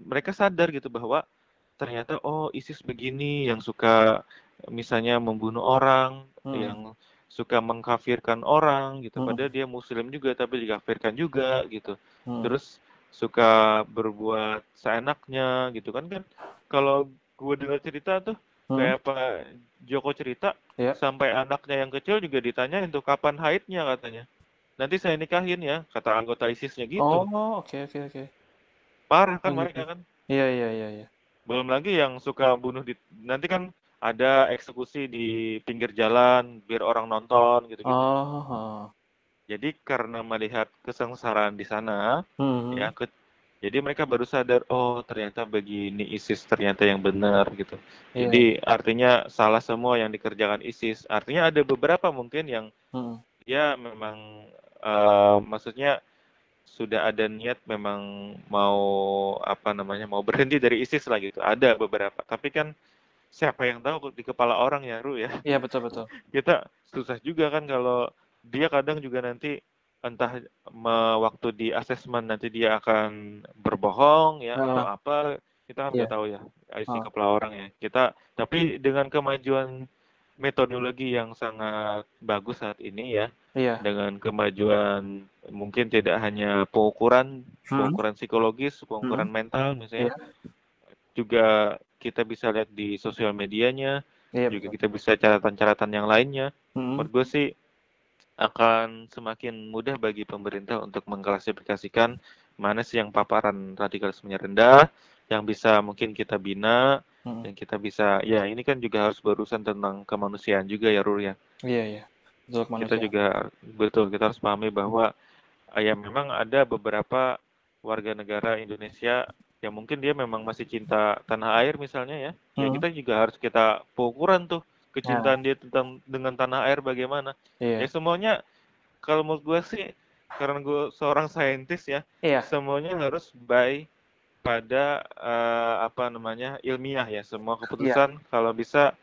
mereka sadar gitu bahwa ternyata oh ISIS begini yang suka misalnya membunuh orang,
Hmm.
yang suka mengkafirkan orang gitu.
Hmm.
Padahal dia muslim juga tapi dikafirkan juga gitu.
Hmm.
Terus suka berbuat seenaknya gitu kan kan kalau gue dengar cerita tuh
Hmm.
kayak Pak Joko cerita
Ya.
sampai anaknya yang kecil juga ditanya untuk kapan haidnya katanya. Nanti saya nikahin ya, kata anggota ISISnya gitu.
Oh, oke oke oke.
Parah kan
Oh,
mereka
gitu.
kan.
Iya iya iya iya.
Belum lagi yang suka bunuh di nanti kan ada eksekusi di pinggir jalan biar orang nonton gitu-gitu.
Oh. oh.
Jadi karena melihat kesengsaraan di sana,
Hmm.
ya ke- jadi mereka baru sadar oh ternyata begini ISIS ternyata yang benar gitu.
Iya.
Jadi artinya salah semua yang dikerjakan ISIS. Artinya ada beberapa mungkin yang
Hmm.
ya memang eh, maksudnya sudah ada niat memang mau apa namanya mau berhenti dari ISIS lah gitu. Ada beberapa. Tapi kan siapa yang tahu di kepala orang ya Ru ya.
Iya betul betul.
Kita susah juga kan kalau dia kadang juga nanti entah me- waktu di asesmen nanti dia akan berbohong ya
Heeh.
atau apa kita kan
Iya.
nggak tahu ya isi
Heeh.
kepala orang ya kita tapi dengan kemajuan metodologi yang sangat bagus saat ini ya
Iya.
dengan kemajuan mungkin tidak hanya pengukuran
Hmm.
pengukuran psikologis pengukuran mental misalnya juga kita bisa lihat di sosial medianya
Iya
juga
betul.
kita bisa catatan-catatan yang lainnya
Hmm.
menurut gue sih akan semakin mudah bagi pemerintah untuk mengklasifikasikan mana sih yang paparan radikalismenya rendah, yang bisa mungkin kita bina,
Hmm.
yang kita bisa, ya ini kan juga harus berurusan tentang kemanusiaan juga ya Rul ya.
Iya iya. Betul
Kita juga betul kita harus pahami bahwa ya memang ada beberapa warga negara Indonesia yang mungkin dia memang masih cinta tanah air misalnya ya, ya
Hmm.
kita juga harus kita pengukuran tuh kecintaan dia tentang dengan tanah air bagaimana. Ya
Iya.
semuanya kalau menurut gue sih karena gue seorang saintis ya
Iya.
semuanya harus by pada eh, apa namanya ilmiah ya semua keputusan kalau bisa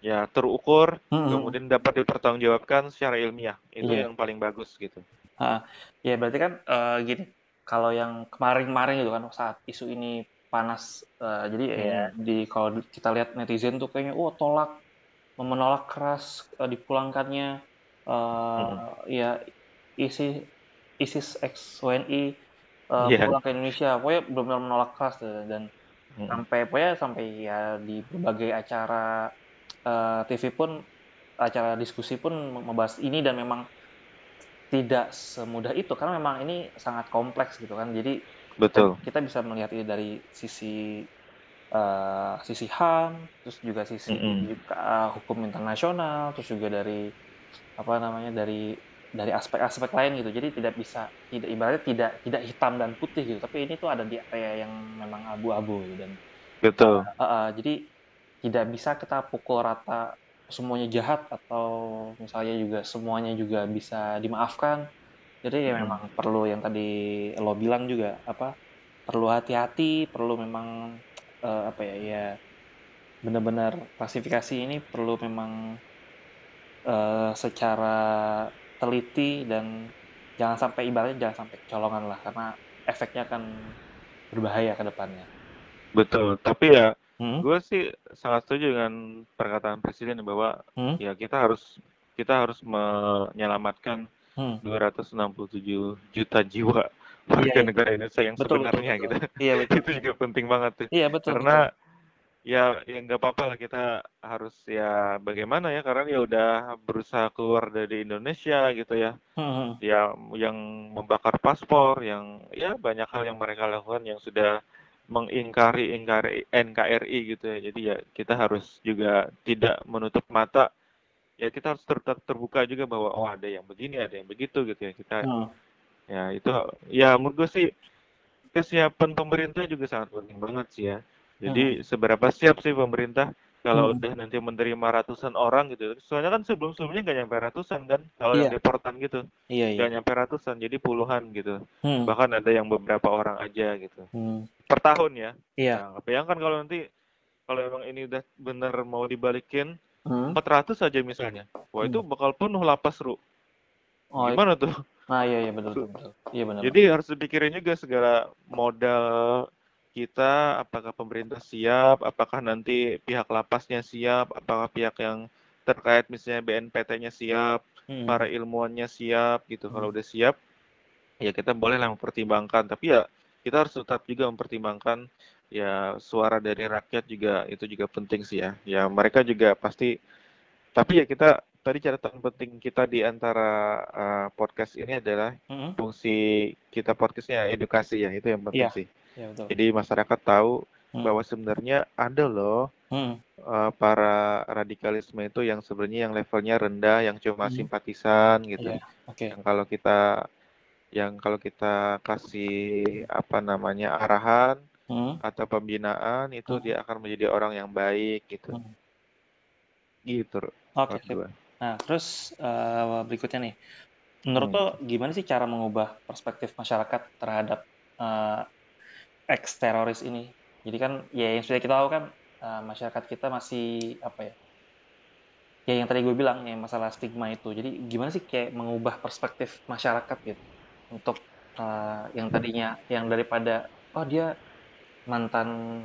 ya terukur
Hmm.
kemudian dapat dipertanggungjawabkan secara ilmiah itu
Iya.
yang paling bagus gitu
Ah, ya berarti kan eh, gini, kalau yang kemarin-kemarin gitu kan saat isu ini panas, eh, jadi ya di kalau kita lihat netizen tuh kayaknya, oh tolak, menolak keras eh, dipulangkannya, eh, ya ISIS, ISIS X WNI eh,
Iya.
pulang ke Indonesia, pokoknya benar-benar menolak keras tuh. dan
Mm.
sampai pokoknya sampai ya di berbagai acara eh, TV pun acara diskusi pun membahas ini dan memang tidak semudah itu karena memang ini sangat kompleks gitu kan. Jadi
betul.
kita bisa melihat ini dari sisi eh, sisi HAM terus juga sisi
Mm-mm.
eh, hukum internasional terus juga dari apa namanya dari dari aspek-aspek lain gitu. Jadi tidak bisa tidak ibaratnya tidak tidak hitam dan putih gitu. Tapi ini tuh ada di area yang memang abu-abu gitu dan
betul.
Uh, uh, jadi tidak bisa kita pukul rata semuanya jahat atau misalnya juga semuanya juga bisa dimaafkan. Jadi ya
Hmm.
memang perlu yang tadi lo bilang juga apa perlu hati-hati, perlu memang uh, apa ya ya benar-benar klasifikasi ini perlu memang uh, secara teliti dan jangan sampai ibaratnya jangan sampai colongan lah karena efeknya akan berbahaya ke depannya.
betul tapi ya
Hmm?
gue sih sangat setuju dengan perkataan presiden bahwa
Hmm?
ya kita harus kita harus menyelamatkan
Hmm.
267 juta jiwa warga
Iya, iya.
negara Indonesia yang
Betul, betul,
sebenarnya
betul.
gitu.
Iya betul.
itu juga penting banget tuh.
Iya betul.
Karena ya ya nggak apa-apa lah kita harus ya bagaimana ya karena dia udah berusaha keluar dari Indonesia gitu ya.
betul. Hmm, hmm.
Ya yang membakar paspor, yang ya banyak hal yang mereka lakukan yang sudah mengingkari ingkari NKRI gitu ya. Jadi ya kita harus juga tidak menutup mata. Ya kita harus tetap terbuka juga bahwa oh ada yang begini, ada yang begitu gitu ya. Kita
Hmm.
Ya itu ya menurut gue sih kesiapan pemerintah juga sangat penting banget sih ya. Jadi seberapa siap sih pemerintah kalau
Hmm.
udah nanti menerima ratusan orang gitu. Soalnya kan sebelum-sebelumnya nggak nyampe ratusan kan kalau yang
Iya.
deportan gitu.
Iya iya.
Nggak nyampe ratusan jadi puluhan gitu.
Hmm.
Bahkan ada yang beberapa orang aja gitu.
Hmm.
Per tahun ya.
Iya.
Nah, bayangkan kalau nanti kalau emang ini udah bener mau dibalikin
Hmm.
400 aja misalnya. Wah itu bakal penuh lapas, Ru. Oh, Gimana tuh?
Nah, iya iya betul betul. Iya benar.
Jadi harus dipikirin juga segala modal kita, apakah pemerintah siap, apakah nanti pihak lapasnya siap, apakah pihak yang terkait misalnya BNPT-nya siap, hmm. para ilmuwannya siap gitu. Hmm. Kalau udah siap, ya kita bolehlah mempertimbangkan. Tapi ya kita harus tetap juga mempertimbangkan ya suara dari rakyat juga itu juga penting sih ya. Ya mereka juga pasti. Tapi ya kita tadi catatan penting kita di antara uh, podcast ini adalah mm-hmm. fungsi kita podcastnya edukasi ya itu yang penting yeah. sih. Yeah, betul. Jadi masyarakat tahu mm. bahwa sebenarnya ada loh mm. uh, para radikalisme itu yang sebenarnya yang levelnya rendah, yang cuma mm. simpatisan gitu. Yeah. Okay. Yang kalau kita yang kalau kita kasih apa namanya arahan mm. atau pembinaan itu mm. dia akan menjadi orang yang baik gitu. Mm. Gitu.
Oke. Okay. Nah, terus uh, berikutnya nih, menurut hmm. lo gimana sih cara mengubah perspektif masyarakat terhadap uh, ex teroris ini? Jadi kan ya yang sudah kita tahu kan uh, masyarakat kita masih apa ya? Ya yang tadi gue bilang yang masalah stigma itu. Jadi gimana sih kayak mengubah perspektif masyarakat gitu untuk uh, yang tadinya yang daripada oh dia mantan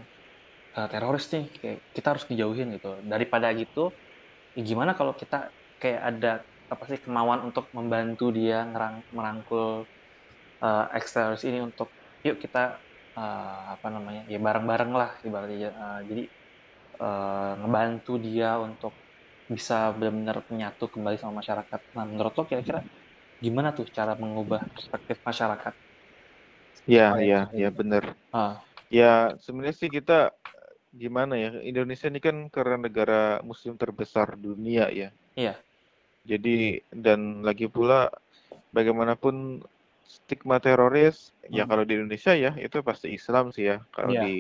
uh, teroris nih kayak kita harus dijauhin gitu. Daripada gitu, ya gimana kalau kita kayak ada apa sih kemauan untuk membantu dia ngerang merangkul uh, eksternal ini untuk yuk kita uh, apa namanya ya bareng-bareng lah ibaratnya uh, jadi uh, ngebantu dia untuk bisa benar-benar menyatu kembali sama masyarakat. Nah menurut lo kira-kira gimana tuh cara mengubah perspektif masyarakat?
Ya, ya, ya benar. Ah. Ya sebenarnya sih kita gimana ya Indonesia ini kan karena negara Muslim terbesar dunia ya.
Iya.
Jadi dan lagi pula bagaimanapun stigma teroris ya hmm. ya kalau di Indonesia ya itu pasti Islam sih ya kalau yeah. di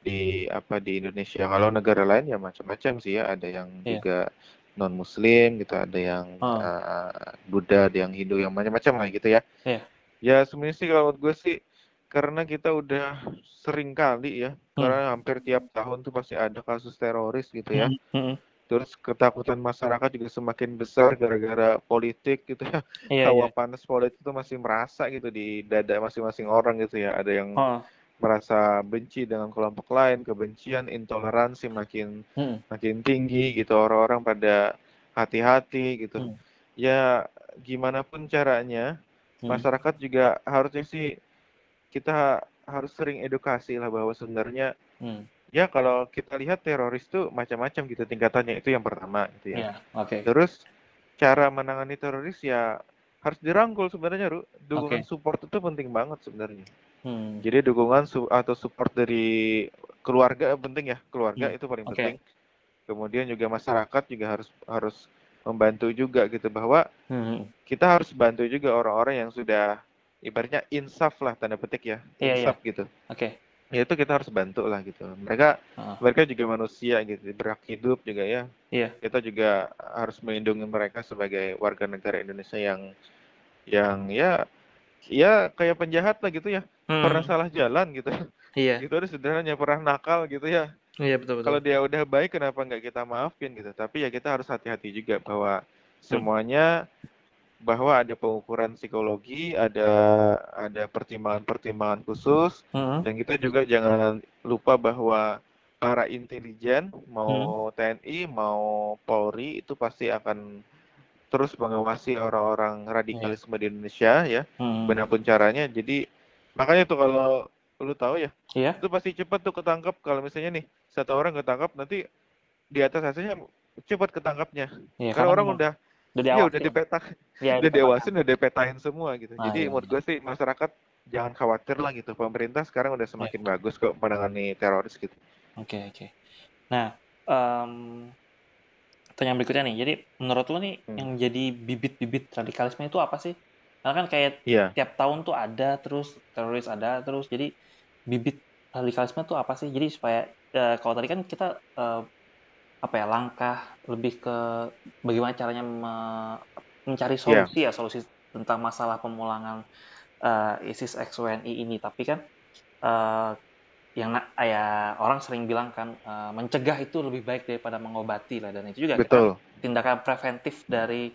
di apa di Indonesia kalau negara lain ya macam-macam sih ya ada yang yeah. juga non Muslim gitu ada yang oh. uh, Buddha ada yang Hindu yang macam-macam lah gitu ya yeah. ya sebenarnya sih kalau gue sih karena kita udah sering kali ya hmm. karena hampir tiap tahun tuh pasti ada kasus teroris gitu ya hmm. Hmm terus ketakutan masyarakat juga semakin besar gara-gara politik gitu ya iya, hawa iya. panas politik itu masih merasa gitu di dada masing-masing orang gitu ya ada yang oh. merasa benci dengan kelompok lain kebencian intoleransi makin hmm. makin tinggi gitu orang-orang pada hati-hati gitu hmm. ya gimana pun caranya hmm. masyarakat juga harusnya sih kita harus sering edukasi lah bahwa sebenarnya hmm ya kalau kita lihat teroris tuh macam-macam gitu tingkatannya itu yang pertama gitu ya. Yeah,
okay.
Terus cara menangani teroris ya harus dirangkul sebenarnya, Ru. Dukungan okay. support itu penting banget sebenarnya. Hmm. Jadi dukungan su atau support dari keluarga penting ya, keluarga hmm. itu paling okay. penting. Kemudian juga masyarakat juga harus harus membantu juga gitu bahwa hmm. kita harus bantu juga orang-orang yang sudah ibaratnya insaf lah tanda petik ya, yeah, insaf yeah. gitu.
Oke. Okay
ya itu kita harus bantu lah gitu. Mereka uh. mereka juga manusia gitu berhak hidup juga ya.
Yeah.
kita juga harus melindungi mereka sebagai warga negara Indonesia yang yang ya ya kayak penjahat lah gitu ya. Hmm. pernah salah jalan gitu.
Iya.
Itu ada sederhananya pernah nakal gitu ya.
Iya betul betul.
Kalau dia udah baik kenapa nggak kita maafin gitu? Tapi ya kita harus hati-hati juga bahwa semuanya hmm bahwa ada pengukuran psikologi, ada ada pertimbangan-pertimbangan khusus, hmm. dan kita juga jangan lupa bahwa para intelijen mau hmm. TNI mau Polri itu pasti akan terus mengawasi orang-orang radikalisme yeah. di Indonesia ya, hmm. pun caranya. Jadi makanya tuh kalau lu tahu ya,
yeah.
itu pasti cepat tuh ketangkap kalau misalnya nih satu orang ketangkap nanti di atas hasilnya cepat ketangkapnya. Yeah, karena orang udah
udah
iya udah dipetak ya, udah dewasin udah dipetain semua gitu ah, jadi iya. menurut gue sih masyarakat jangan khawatir lah gitu pemerintah sekarang udah semakin ya. bagus kok menangani teroris gitu
oke okay, oke okay. nah um, pertanyaan berikutnya nih jadi menurut lo nih hmm. yang jadi bibit-bibit radikalisme itu apa sih karena kan kayak yeah. tiap tahun tuh ada terus teroris ada terus jadi bibit radikalisme itu apa sih jadi supaya uh, kalau tadi kan kita uh, apa ya langkah lebih ke bagaimana caranya me mencari iya. solusi yeah. ya solusi tentang masalah pemulangan uh, ISIS X WNI ini tapi kan uh, yang ya orang sering bilang kan uh, mencegah itu lebih baik daripada mengobati lah dan itu juga
Betul.
Kita, tindakan preventif dari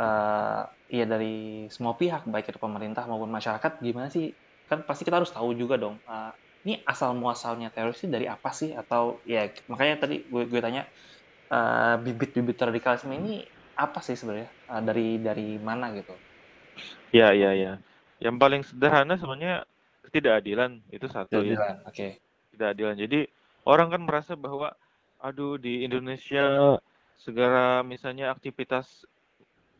uh, ya dari semua pihak baik itu pemerintah maupun masyarakat gimana sih kan pasti kita harus tahu juga dong uh, ini asal muasalnya teroris itu dari apa sih atau ya makanya tadi gue gue tanya uh, bibit-bibit radikalisme ini apa sih sebenarnya uh, dari dari mana gitu
ya ya ya yang paling sederhana sebenarnya ketidakadilan itu satu
ya oke okay.
ketidakadilan jadi orang kan merasa bahwa aduh di Indonesia segala misalnya aktivitas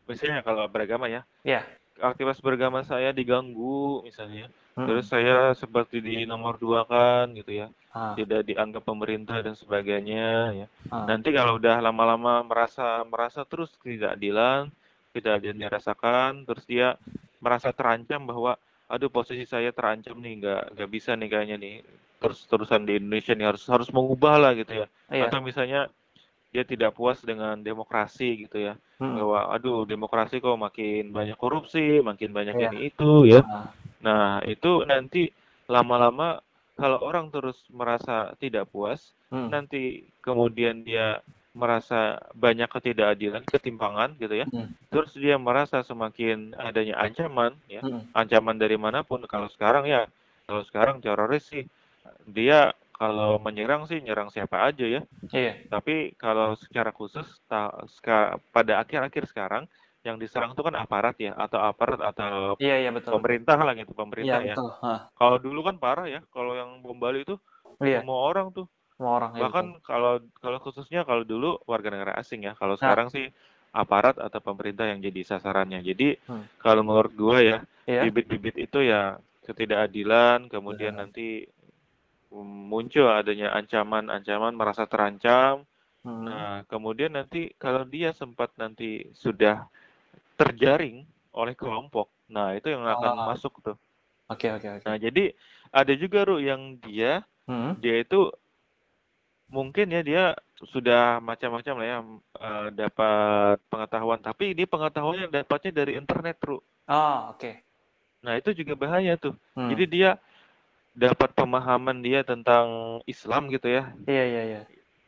misalnya kalau beragama ya.
Iya.
Aktivitas beragama saya diganggu misalnya. Hmm. Terus saya seperti di nomor dua kan gitu ya. Ah. Tidak dianggap pemerintah dan sebagainya ya. Ah. Nanti kalau udah lama-lama merasa merasa terus tidak adilan, tidak ada yang dirasakan, terus dia merasa terancam bahwa aduh posisi saya terancam nih nggak nggak bisa nih kayaknya nih terus terusan di Indonesia nih harus harus mengubah lah gitu ya. Iya. Atau misalnya dia tidak puas dengan demokrasi gitu ya hmm. bahwa aduh demokrasi kok makin banyak korupsi makin banyak yeah. ini itu ya nah. itu nanti lama-lama kalau orang terus merasa tidak puas hmm. nanti kemudian dia merasa banyak ketidakadilan ketimpangan gitu ya hmm. terus dia merasa semakin adanya ancaman ya hmm. ancaman dari mana pun kalau sekarang ya kalau sekarang teroris sih dia kalau menyerang sih nyerang siapa aja ya.
Iya.
Tapi kalau secara khusus ta, ska, pada akhir-akhir sekarang yang diserang itu kan aparat ya atau aparat atau
iya, iya, betul.
pemerintah lah gitu pemerintah
iya,
ya. Betul. Kalau dulu kan parah ya kalau yang bom Bali itu iya. semua orang tuh.
Semua orang.
Ya, Bahkan ya, kalau kalau khususnya kalau dulu warga negara asing ya. Kalau nah. sekarang sih aparat atau pemerintah yang jadi sasarannya. Jadi hmm. kalau menurut gua ya iya. bibit-bibit itu ya ketidakadilan kemudian nanti muncul adanya ancaman-ancaman merasa terancam. Hmm. Nah, kemudian nanti kalau dia sempat nanti sudah terjaring oleh kelompok, nah itu yang akan oh. masuk tuh.
Oke okay, oke okay,
oke. Okay. Nah jadi ada juga Ru yang dia hmm. dia itu mungkin ya dia sudah macam-macam lah ya uh, dapat pengetahuan, tapi ini pengetahuannya dapatnya dari internet Ru.
Oh oke. Okay.
Nah itu juga bahaya tuh. Hmm. Jadi dia dapat pemahaman dia tentang Islam gitu ya.
Iya iya iya.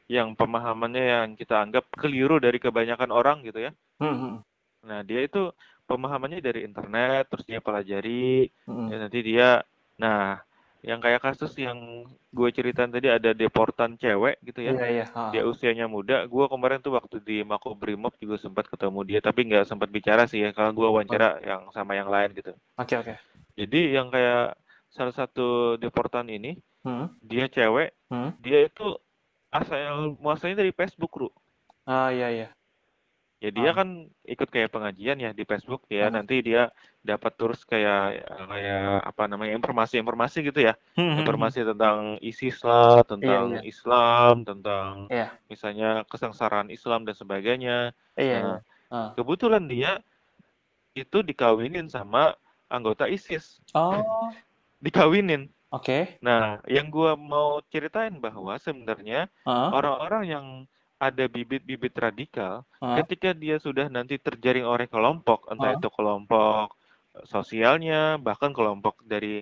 Yang pemahamannya yang kita anggap keliru dari kebanyakan orang gitu ya.
Hmm.
Nah dia itu pemahamannya dari internet, terus dia pelajari, hmm. ya, nanti dia, nah yang kayak kasus yang gue ceritain tadi ada deportan cewek gitu ya.
Iya, iya.
Dia usianya muda. Gue kemarin tuh waktu di Mako Brimob juga sempat ketemu dia, tapi nggak sempat bicara sih ya. Kalau gue wawancara oh. yang sama yang lain gitu.
Oke okay, oke. Okay.
Jadi yang kayak salah satu deportan ini hmm? dia cewek hmm? dia itu asal muasalnya dari Facebook ru
ah iya iya
ya dia ah. kan ikut kayak pengajian ya di Facebook ya ah. nanti dia dapat terus kayak kayak apa namanya informasi-informasi gitu ya hmm, hmm, hmm. informasi tentang ISIS lah tentang iya, iya. Islam tentang
iya.
misalnya kesengsaraan Islam dan sebagainya
iya, nah, iya.
Ah. kebetulan dia itu dikawinin sama anggota ISIS
oh
dikawinin.
Oke. Okay.
Nah, yang gua mau ceritain bahwa sebenarnya orang orang-orang yang ada bibit-bibit radikal, uh. ketika dia sudah nanti terjaring oleh kelompok, entah uh. itu kelompok sosialnya, bahkan kelompok dari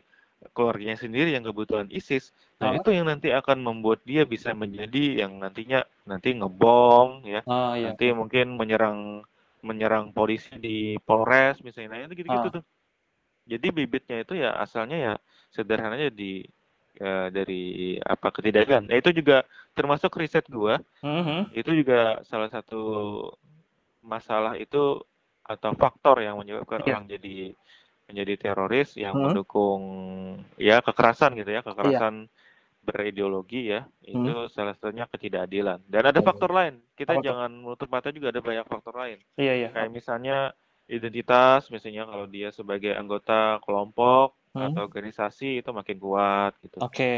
keluarganya sendiri yang kebetulan ISIS, nah itu yang nanti akan membuat dia bisa menjadi yang nantinya nanti ngebom, ya,
uh, iya.
nanti mungkin menyerang menyerang polisi di Polres misalnya, nah, itu gitu-gitu uh. tuh. Jadi bibitnya itu ya asalnya ya sederhananya di uh, dari apa ketidakadilan. Nah, itu juga termasuk riset gua.
Mm-hmm.
Itu juga salah satu masalah itu atau faktor yang menyebabkan yeah. orang jadi menjadi teroris yang mm-hmm. mendukung ya kekerasan gitu ya, kekerasan yeah. berideologi ya. Itu mm-hmm. salah satunya ketidakadilan. Dan ada faktor lain. Kita Apa jangan menutup mata juga ada banyak faktor lain.
Iya, iya.
Kayak misalnya identitas misalnya kalau dia sebagai anggota kelompok hmm. atau organisasi itu makin kuat gitu.
Oke. Okay.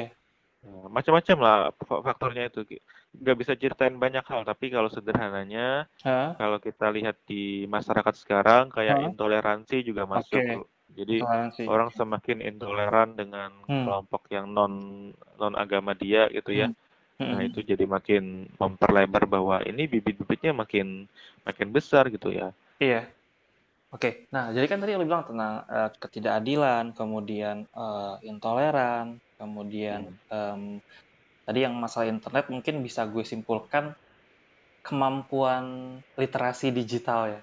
Nah, macam-macam lah faktornya itu nggak bisa ceritain banyak hal tapi kalau sederhananya huh? kalau kita lihat di masyarakat sekarang kayak huh? intoleransi juga masuk okay. jadi orang semakin intoleran dengan hmm. kelompok yang non non agama dia gitu ya hmm. nah hmm. itu jadi makin memperlebar bahwa ini bibit-bibitnya makin makin besar gitu ya
iya Oke, nah jadi kan tadi lo bilang tentang uh, ketidakadilan, kemudian uh, intoleran, kemudian um, tadi yang masalah internet mungkin bisa gue simpulkan kemampuan literasi digital ya.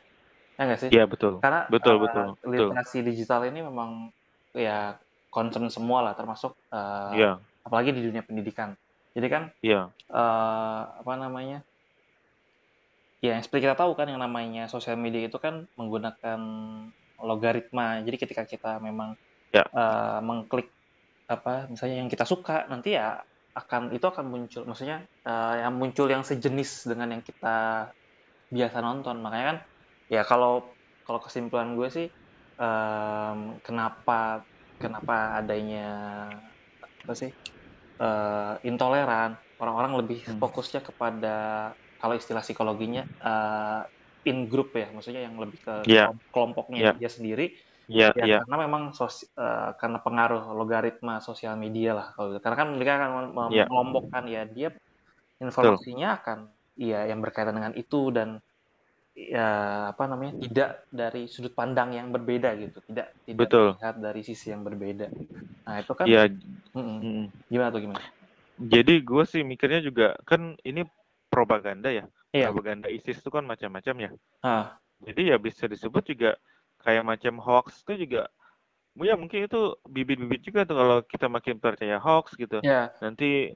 Ya nggak sih?
Iya betul.
Karena
Betul
uh,
betul. Betul.
literasi digital ini memang ya concern semua lah, termasuk uh,
Iya.
apalagi di dunia pendidikan. Jadi kan
Iya.
uh, apa namanya? Ya, seperti kita tahu kan yang namanya sosial media itu kan menggunakan logaritma. Jadi ketika kita memang
Ya.
uh, mengklik apa misalnya yang kita suka, nanti ya akan itu akan muncul maksudnya uh, yang muncul yang sejenis dengan yang kita biasa nonton. Makanya kan ya kalau kalau kesimpulan gue sih um, kenapa kenapa adanya apa sih uh, intoleran orang-orang lebih
Hmm.
fokusnya kepada kalau istilah psikologinya uh, in group ya maksudnya yang lebih ke
Iya.
kelompoknya
Iya.
dia sendiri
Iya,
ya
iya.
karena memang sos, uh, karena pengaruh logaritma sosial media lah kalau gitu. karena kan mereka akan mem-
Iya.
mengelompokkan ya dia informasinya akan ya yang berkaitan dengan itu dan ya apa namanya tidak dari sudut pandang yang berbeda gitu tidak tidak
Betul.
melihat dari sisi yang berbeda nah itu kan
Iya.
Mm-mm.
mm.
gimana tuh gimana
Jadi gue sih mikirnya juga kan ini propaganda ya.
Iya.
Propaganda ISIS itu kan macam-macam ya.
ah
Jadi ya bisa disebut juga kayak macam hoax itu juga ya mungkin itu bibit-bibit juga tuh kalau kita makin percaya hoax gitu.
ya
Nanti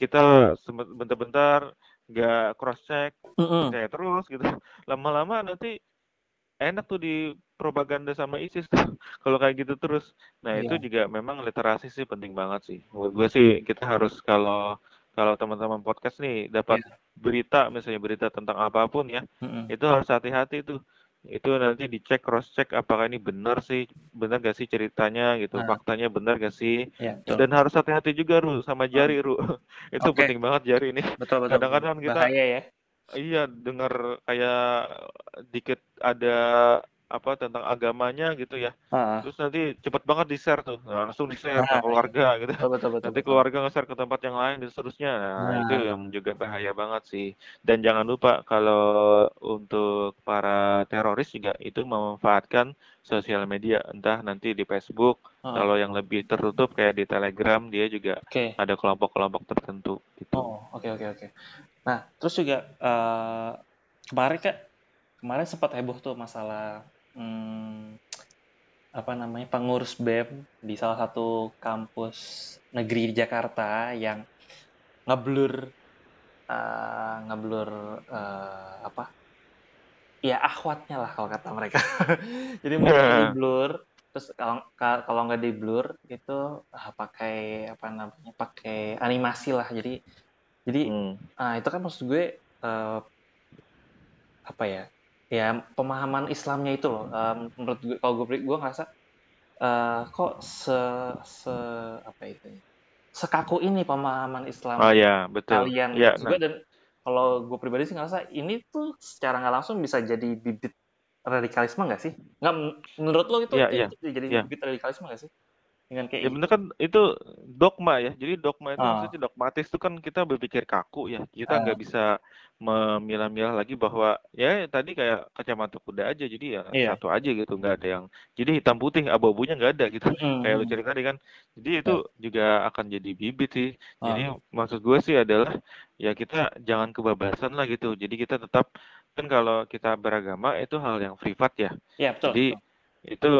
kita bentar-bentar nggak cross check
Mm-mm.
percaya terus gitu. Lama-lama nanti enak tuh di propaganda sama ISIS tuh kalau kayak gitu terus. Nah, itu
Iya.
juga memang literasi sih penting banget sih. Menurut gue sih kita harus kalau kalau teman-teman podcast nih dapat
Iya.
berita misalnya berita tentang apa pun ya,
Mm-mm.
itu harus hati-hati tuh. Itu nanti dicek cross check apakah ini benar sih, benar gak sih ceritanya gitu,
Nah.
faktanya benar gak sih?
ya betul
Dan harus hati-hati juga Ru sama jari Ru. itu
Oke.
penting banget jari ini.
betul betul
kadang-kadang kita-
bahaya ya
Iya, dengar kayak dikit ada apa tentang agamanya gitu ya.
Ah,
Terus nanti cepet banget di-share tuh. Nah, langsung di-share
Nah,
ke keluarga gitu.
betul betul betul
Nanti
betul.
keluarga nge-share ke tempat yang lain dan seterusnya. Nah,
Nah.
itu yang juga bahaya banget sih. Dan jangan lupa kalau untuk para teroris juga itu memanfaatkan sosial media, entah nanti di Facebook,
Ah,
kalau yang lebih tertutup kayak di Telegram dia juga
oke
ada kelompok-kelompok tertentu gitu.
Oh, oke oke oke. Nah, terus juga eh, kemarin kak, kemarin sempat heboh tuh masalah hmm, apa namanya pengurus BEM di salah satu kampus negeri di Jakarta yang ngeblur eh, ngeblur eh, apa? Ya akhwatnya lah kalau kata mereka. Jadi mau di blur, terus kalau ka- kalau nggak di blur itu ah, pakai apa namanya? Pakai animasi lah. Jadi jadi
Hmm.
ah, itu kan maksud gue eh, apa ya? Ya pemahaman Islamnya itu loh. Em, menurut gue kalau gue gue ngerasa eh, kok se se apa itu? ya, Sekaku ini pemahaman Islam
Oh ya, betul.
kalian
Ya,
gitu juga dan kalau gue pribadi sih ngerasa ini tuh secara nggak langsung bisa jadi bibit radikalisme nggak sih? Nggak men- menurut lo itu,
Iya,
itu
iya,
jadi
iya.
bibit radikalisme nggak sih? Dengan kayak
Ya bener kan itu dogma ya. Jadi dogma itu
Ah.
maksudnya dogmatis itu kan kita berpikir kaku ya. Kita nggak bisa memilah-milah lagi bahwa ya tadi kayak kacamata kuda aja. Jadi ya
Iya.
satu aja gitu, nggak ada yang. Jadi hitam putih abu-abunya nggak ada gitu.
Mm-mm.
Kayak lu cerita tadi kan. Jadi itu juga akan jadi bibit sih.
Ah.
Jadi maksud gue sih adalah ya kita jangan kebablasan lah gitu. Jadi kita tetap kan kalau kita beragama itu hal yang privat ya.
Iya betul.
Jadi
betul.
itu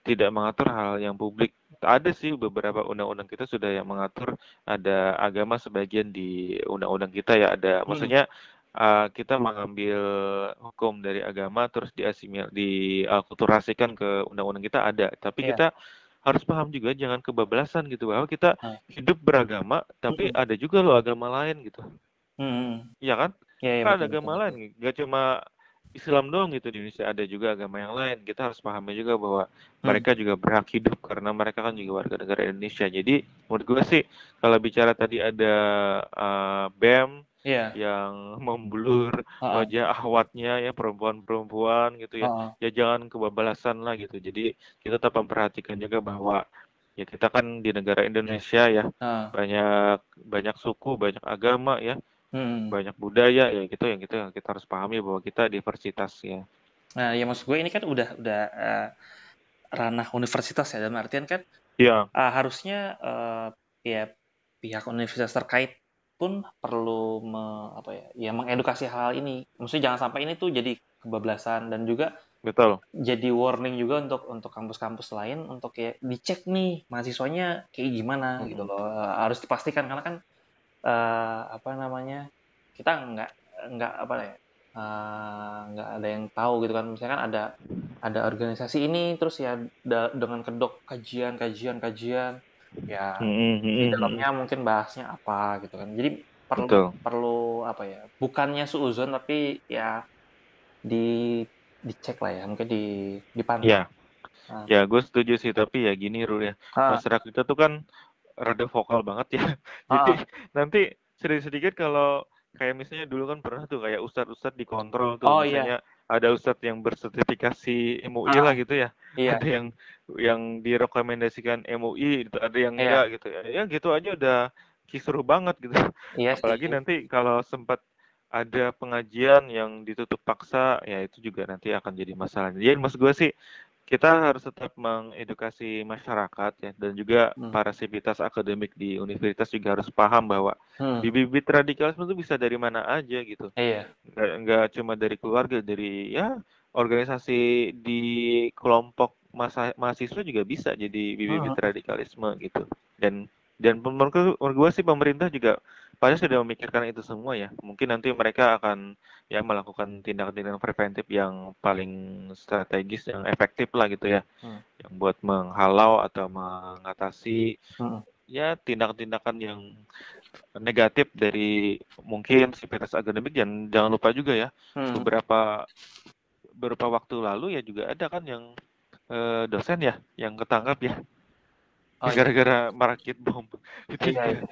tidak mengatur hal yang publik. Ada sih beberapa undang-undang kita sudah yang mengatur ada agama sebagian di undang-undang kita ya ada.
Hmm.
Maksudnya uh, kita mengambil hukum dari agama terus diasimil diakulturasikan ke undang-undang kita ada. Tapi
Iya.
kita harus paham juga jangan kebablasan gitu bahwa kita
Ah.
hidup beragama tapi
Mm-mm.
ada juga loh agama lain gitu.
Mm-mm.
Iya kan? Kan
betul,
ada agama
betul,
lain, nggak cuma Islam doang gitu di Indonesia, ada juga agama yang lain. Kita harus pahami juga bahwa
Hmm.
mereka juga berhak hidup karena mereka kan juga warga negara Indonesia. Jadi menurut gue sih kalau bicara tadi ada uh, BEM
Iya.
yang memblur
Ah, ah.
wajah ahwatnya ya perempuan-perempuan gitu ya,
ah.
ya jangan kebablasan lah gitu. Jadi kita tetap memperhatikan juga bahwa ya kita kan di negara Indonesia ya
Ah.
banyak banyak suku, banyak agama ya
Mm-mm.
banyak budaya ya gitu yang kita kita harus pahami bahwa kita diversitas ya.
Nah, ya maksud gue ini kan udah udah eh, ranah universitas ya dalam artian kan
Iya,
ah, harusnya eh, ya pihak universitas terkait pun perlu me- apa ya, ya mengedukasi hal, hal ini. Maksudnya jangan sampai ini tuh jadi kebablasan dan juga
betul
jadi warning juga untuk untuk kampus-kampus lain untuk ya dicek nih mahasiswanya kayak gimana
Hmm.
gitu loh Eh, harus dipastikan karena kan eh, apa namanya kita nggak nggak apa ya eh, nggak ada yang tahu gitu kan misalkan ada ada organisasi ini terus ya da- dengan kedok kajian kajian kajian ya
Hmm, hmm,
di dalamnya mungkin bahasnya apa gitu kan. Jadi perlu
betul.
perlu apa ya bukannya suuzon tapi ya di dicek lah ya mungkin di dipantau.
Ya.
Ah.
ya gue setuju sih tapi ya gini Rul ya.
Ah,
masyarakat kita tuh kan rada vokal banget ya.
Ah,
jadi nanti sedikit-sedikit kalau kayak misalnya dulu kan pernah tuh kayak ustadz-ustadz dikontrol tuh.
Oh iya.
Misalnya ada ustadz yang bersertifikasi MUI
Ah.
lah gitu ya.
Iya.
Ada yang yang direkomendasikan MUI gitu ada yang
Iya.
enggak gitu ya. Ya gitu aja udah kisruh banget gitu.
Sih.
Apalagi nanti kalau sempat ada pengajian yang ditutup paksa ya itu juga nanti akan jadi masalah. Jadi maksud gue sih kita harus tetap mengedukasi masyarakat ya dan juga
Hmm.
para sivitas akademik di universitas juga harus paham bahwa
Hmm,
bibit-bibit radikalisme itu bisa dari mana aja gitu.
Iya.
Nggak nggak cuma dari keluarga dari ya organisasi di kelompok masa mahasiswa juga bisa jadi bibit-bibit
Hmm.
radikalisme gitu dan dan menurut menurut gue sih pemerintah juga pasti sudah memikirkan itu semua ya mungkin nanti mereka akan ya melakukan tindakan-tindakan preventif yang paling strategis yang efektif lah gitu ya
Hmm.
yang buat menghalau atau mengatasi
Hmm.
ya tindakan-tindakan yang negatif dari mungkin sivitas akademik dan jangan lupa juga ya
Hmm.
beberapa beberapa waktu lalu ya juga ada kan yang eh, dosen ya yang ketangkap ya
Oh, iya.
gara-gara merakit bom itu
Iya,
juga
iya.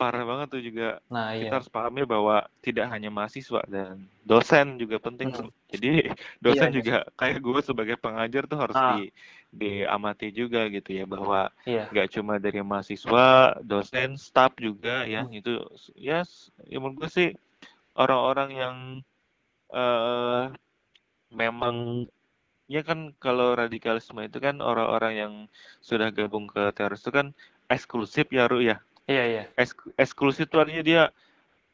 parah banget tuh juga
nah
kita
iya
harus pahami bahwa tidak hanya mahasiswa dan dosen juga penting
Hmm.
jadi dosen
Iya,
juga kayak gue sebagai pengajar tuh harus
Ah.
di diamati juga gitu ya bahwa
iya
nggak cuma dari mahasiswa, dosen, staff juga ya
Hmm.
itu ya ya menurut gue sih orang-orang yang eh memang ya kan kalau radikalisme itu kan orang-orang yang sudah gabung ke teroris itu kan eksklusif ya Ru ya
iya iya
Eks- eksklusif itu artinya dia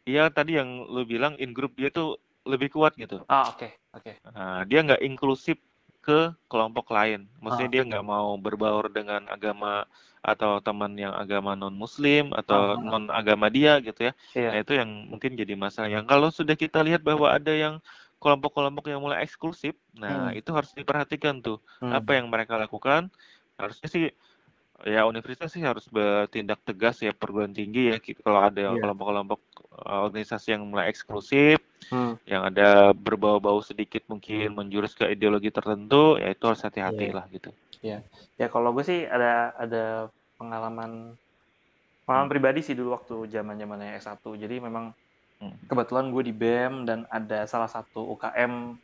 ya tadi yang lu bilang in group dia tuh lebih kuat gitu
ah oke oke
Nah, dia nggak inklusif ke kelompok lain. Maksudnya
Ah.
dia nggak mau berbaur dengan agama atau teman yang agama non Muslim atau
Ah, ah.
non agama dia gitu ya.
iya
Nah itu yang mungkin jadi masalah. Yang kalau sudah kita lihat bahwa ada yang kelompok-kelompok yang mulai eksklusif, nah
Hmm.
itu harus diperhatikan tuh
Hmm.
apa yang mereka lakukan. Harusnya sih ya universitas sih harus bertindak tegas ya perguruan tinggi ya gitu. kalau ada
Iya.
kelompok-kelompok eh, organisasi yang mulai eksklusif
Hmm.
yang ada berbau-bau sedikit mungkin menjurus ke ideologi tertentu ya itu harus hati-hati
Iya.
lah gitu
ya kalau gue sih ada ada pengalaman pengalaman
Hmm.
pribadi sih dulu waktu zaman zamannya S1 jadi memang
Hmm.
Kebetulan gue di BEM dan ada salah satu UKM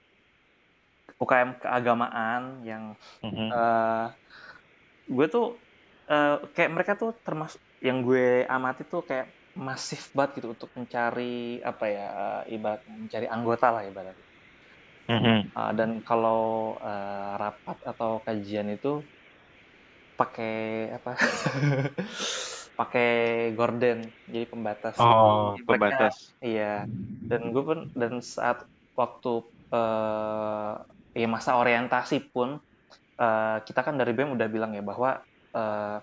UKM keagamaan yang
Mhm.
eh gue tuh eh, kayak mereka tuh termasuk yang gue amati tuh kayak masif banget gitu untuk mencari apa ya eh, ibarat mencari anggota lah ibaratnya
Mhm.
Uh, dan kalau uh, rapat atau kajian itu pakai apa? pakai gorden, jadi pembatas.
oh
Jadi
pembatas
Iya. Dan gue pun dan saat waktu uh, ya masa orientasi pun uh, kita kan dari BEM udah bilang ya bahwa uh,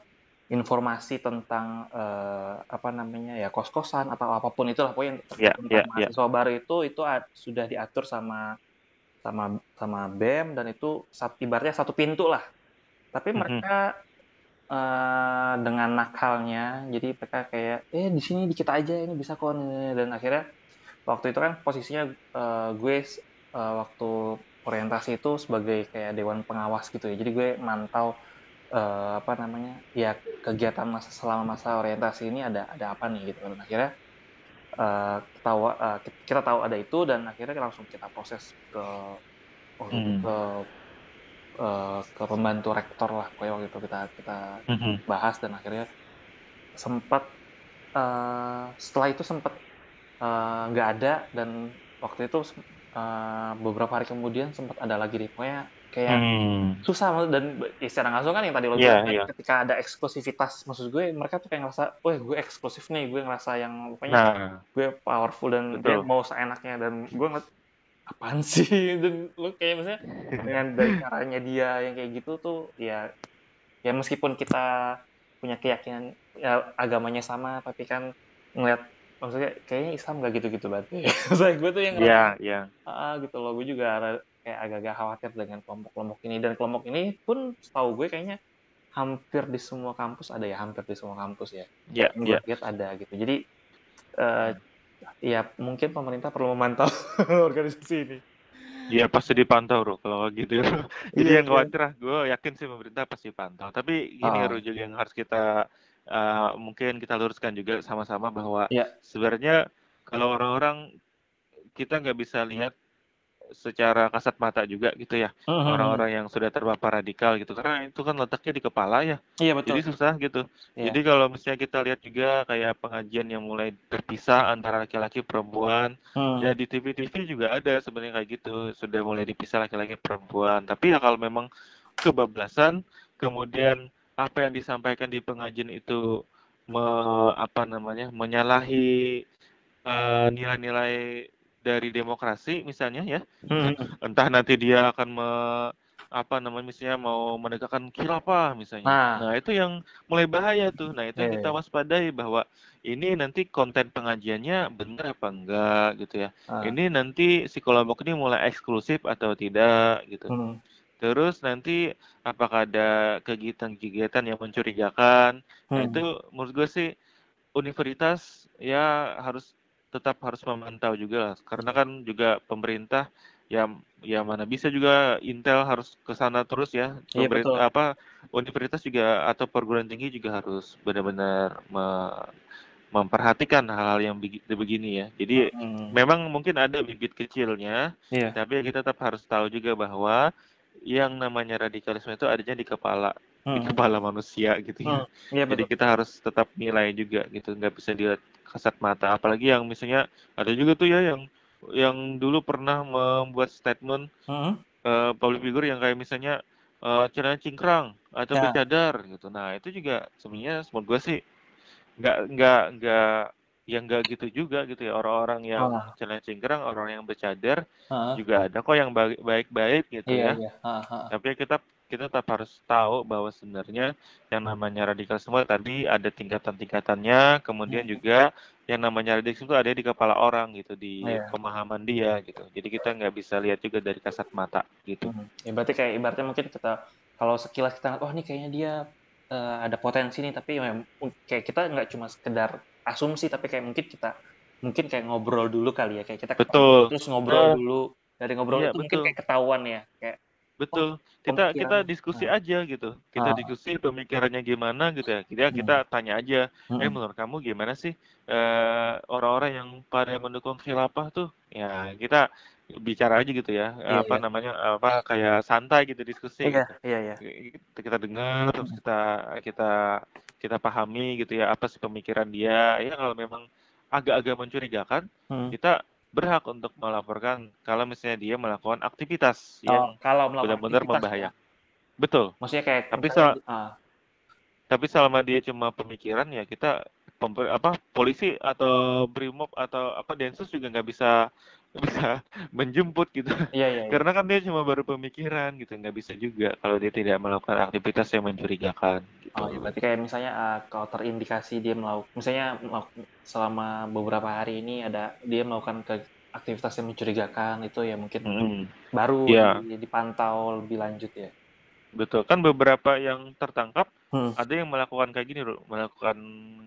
informasi tentang uh, apa namanya ya kos-kosan atau apa pun itulah pokoknya
Ya,
tentang
ya.
mahasiswa baru itu itu ad- sudah diatur sama sama sama BEM dan itu ibaratnya satu pintu lah. Tapi
Mhm.
mereka eh, dengan nakalnya, jadi mereka kayak eh di sini dikit aja ini bisa kok dan akhirnya waktu itu kan posisinya eh, gue eh, waktu orientasi itu sebagai kayak dewan pengawas gitu ya. Jadi gue mantau eh, apa namanya ya kegiatan masa selama masa orientasi ini ada ada apa nih gitu dan akhirnya eh, tahu eh, kita tahu ada itu dan akhirnya langsung kita proses ke
Hmm.
ke eh, ke pembantu rektor lah kayak waktu itu kita kita
Mhm.
bahas dan akhirnya sempat eh, setelah itu sempat eh, nggak ada dan waktu itu eh, beberapa hari kemudian sempat ada lagi deh pokoknya kayak
Hmm.
susah dan ya, secara langsung kan yang tadi lo
Iya,
bilang kan,
iya.
ketika ada eksklusivitas maksud gue mereka tuh kayak ngerasa wah gue eksklusif nih gue ngerasa yang pokoknya
nah
gue powerful dan dia
Betul.
mau seenaknya dan gue ngeliat apaan sih? Dan lu kayak misalnya dengan dari caranya dia yang kayak gitu tuh ya ya meskipun kita punya keyakinan ya agamanya sama tapi kan ngeliat maksudnya kayaknya Islam gak gitu-gitu banget. Saya gue tuh yang
Iya, iya.
ah gitu loh. Gue juga kayak agak-agak khawatir dengan kelompok-kelompok ini. Dan kelompok ini pun setahu gue kayaknya hampir di semua kampus ada ya hampir di semua kampus ya.
Iya,
yang
iya.
gue lihat ada gitu. Jadi eh ya mungkin pemerintah perlu memantau organisasi ini
Iya pasti dipantau bro kalau gitu. Jadi
Iya,
yang
iya.
khawatir lah, gue yakin sih pemerintah pasti pantau. Tapi gini
Ah.
Ru, juga yang harus kita uh, mungkin kita luruskan juga sama-sama bahwa
Iya.
sebenarnya kalau orang-orang kita nggak bisa lihat secara kasat mata juga gitu ya orang-orang yang sudah terpapar radikal gitu karena itu kan letaknya di kepala ya
iya betul
jadi susah gitu
Iya.
jadi kalau misalnya kita lihat juga kayak pengajian yang mulai terpisah antara laki-laki perempuan. Ya di TV-TV juga ada sebenarnya kayak gitu, sudah mulai dipisah laki-laki perempuan. Tapi ya kalau memang kebablasan, kemudian apa yang disampaikan di pengajian itu me, apa namanya menyalahi eh, nilai-nilai dari demokrasi misalnya ya,
Hmm.
entah nanti dia akan me, apa namanya misalnya mau menegakkan khilafah misalnya.
Nah.
Nah, itu yang mulai bahaya tuh. Nah, itu yang kita waspadai bahwa ini nanti konten pengajiannya benar apa enggak gitu ya.
Ah.
Ini nanti si kelompok ini mulai eksklusif atau tidak gitu.
Hmm.
Terus nanti apakah ada kegiatan-kegiatan yang mencurigakan? Nah,
Hmm.
itu menurut gue sih universitas ya harus tetap harus memantau juga lah. Karena kan juga pemerintah ya ya mana bisa juga Intel harus ke sana terus ya.
Iya,
Pemerintah
betul.
apa universitas juga atau perguruan tinggi juga harus benar-benar me- memperhatikan hal-hal yang begi- begini ya. Jadi
Hmm.
memang mungkin ada bibit kecilnya,
Iya.
tapi kita tetap harus tahu juga bahwa yang namanya radikalisme itu adanya di kepala, di
Hmm.
kepala manusia gitu ya.
Hmm.
Jadi
betul.
kita harus tetap nilai juga gitu, nggak bisa dilihat kasat mata. Apalagi yang misalnya ada juga tuh ya yang yang dulu pernah membuat statement
Hmm.
eh, public figure yang kayak misalnya eh, celana cingkrang atau
Ya.
bercadar gitu. Nah itu juga sebenarnya menurut gue sih nggak nggak nggak yang nggak gitu juga gitu ya orang-orang yang
Ah.
celana cingkrang, orang yang bercadar
Ah.
juga ada kok yang baik- baik-baik gitu
Iya
ya.
iya. Ah, ah.
Tapi kita kita tetap harus tahu bahwa sebenarnya yang namanya radikalisme tadi ada tingkatan-tingkatannya, kemudian
Hmm.
juga yang namanya radikalisme itu ada di kepala orang gitu, di
Iya.
pemahaman dia gitu. Jadi kita nggak bisa lihat juga dari kasat mata gitu.
Hmm. Ya berarti kayak ibaratnya mungkin kita kalau sekilas kita oh nih kayaknya dia eh, ada potensi nih tapi kayak kita nggak cuma sekedar asumsi tapi kayak mungkin kita mungkin kayak ngobrol dulu kali ya kayak kita
Betul.
terus ngobrol
Nah.
dulu dari ngobrol
Iya,
itu mungkin
betul.
kayak ketahuan ya kayak
Betul. Kita kita diskusi
Nah.
aja gitu. Kita
Ah.
diskusi pemikirannya gimana gitu ya. Kita
Hmm.
kita tanya aja, eh
Mm-mm.
menurut kamu gimana sih eh, orang-orang yang pada mendukung khilafah tuh? Ya kita bicara aja gitu ya.
Iya,
Apa
iya.
namanya? Apa kayak santai gitu diskusi
Iya,
gitu.
iya, iya.
Kita kita dengar terus kita kita kita pahami gitu ya apa sih pemikiran dia. Ya kalau memang agak-agak mencurigakan,
Hmm.
kita berhak untuk melaporkan kalau misalnya dia melakukan aktivitas
Oh,
yang
kalau melakukan
benar-benar
ya.
membahayakan. Betul.
Maksudnya kayak
Tapi so-
ah,
Tapi selama dia cuma pemikiran ya kita apa polisi atau brimob atau apa densus juga nggak bisa bisa menjemput gitu.
iya iya. iya.
Karena kan dia cuma baru pemikiran gitu, nggak bisa juga kalau dia tidak melakukan aktivitas yang mencurigakan gitu.
Oh, ya berarti kayak misalnya ah, kalau terindikasi dia melakukan, misalnya selama beberapa hari ini ada dia melakukan ke aktivitas yang mencurigakan itu ya mungkin
Mm-mm.
baru di- dipantau lebih lanjut ya.
Betul. Kan beberapa yang tertangkap
Hmm.
ada yang melakukan kayak gini, Bro. Melakukan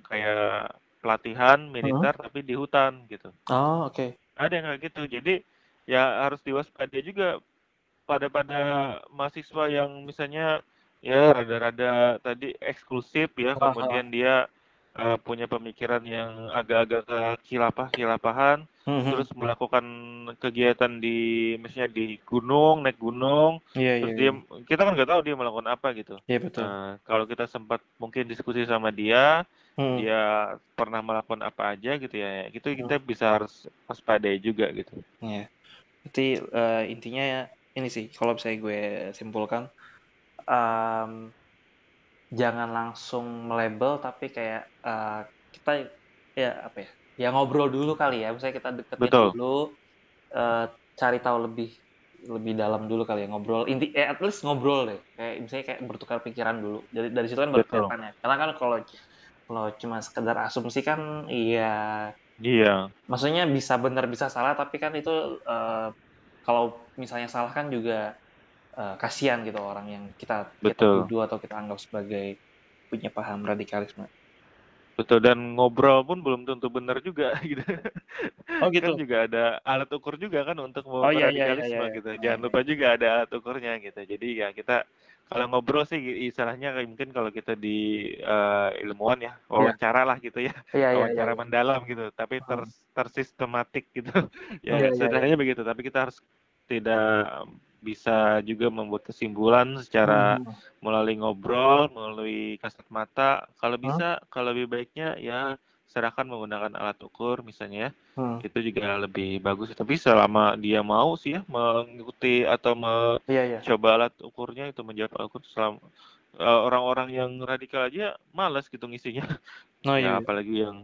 kayak pelatihan militer tapi di hutan gitu.
Oh oke.
Ada yang kayak gitu jadi ya harus diwaspadai juga pada pada mahasiswa yang misalnya ya rada-rada tadi eksklusif ya
Aha.
kemudian dia eh, punya pemikiran yang agak-agak ke khilafah khilafahan
Mhm.
terus melakukan kegiatan di misalnya di gunung naik gunung
iya.
terus dia kita kan nggak tahu dia melakukan apa gitu
Iya betul.
Nah, kalau kita sempat mungkin diskusi sama dia
Hmm.
dia pernah melakukan apa aja gitu ya gitu
Hmm.
kita bisa harus waspadai juga gitu
Iya. Berarti eh, intinya ya ini sih kalau misalnya gue simpulkan em, jangan langsung melabel tapi kayak eh, kita ya apa ya ya ngobrol dulu kali ya misalnya kita deketin
Betul.
dulu eh, cari tahu lebih lebih dalam dulu kali ya ngobrol inti eh at least ngobrol deh kayak misalnya kayak bertukar pikiran dulu dari dari situ kan baru
Betul.
kelihatan ya karena kan kalau kalau cuma sekedar asumsi kan iya
Iya,
maksudnya bisa benar bisa salah tapi kan itu eh, kalau misalnya salah kan juga eh, kasihan gitu orang yang kita kita
Betul.
tuduh atau kita anggap sebagai punya paham radikalisme
betul dan ngobrol pun belum tentu benar juga gitu.
oh
Kan juga ada alat ukur juga kan untuk
Oh, iya, iya, iya, iya.
gitu. Jangan lupa juga ada alat ukurnya gitu. Jadi ya kita kalau ngobrol sih istilahnya mungkin kalau kita di eh, ilmuwan ya wawancara lah gitu ya.
iya iya iya
wawancara mendalam gitu, tapi ter, tersistematik gitu. ya
Iya, iya,
sederhananya begitu, tapi kita harus tidak bisa juga membuat kesimpulan secara
Hmm.
melalui ngobrol, melalui kasat mata. Kalau bisa, kalau lebih baiknya ya serahkan menggunakan alat ukur misalnya ya.
Hmm.
Itu juga lebih bagus. Tapi selama dia mau sih ya mengikuti atau mencoba
iya iya
alat ukurnya itu menjawab alat ukur selama eh, orang-orang yang radikal aja malas gitu ngisinya.
oh
Ya
iya
apalagi yang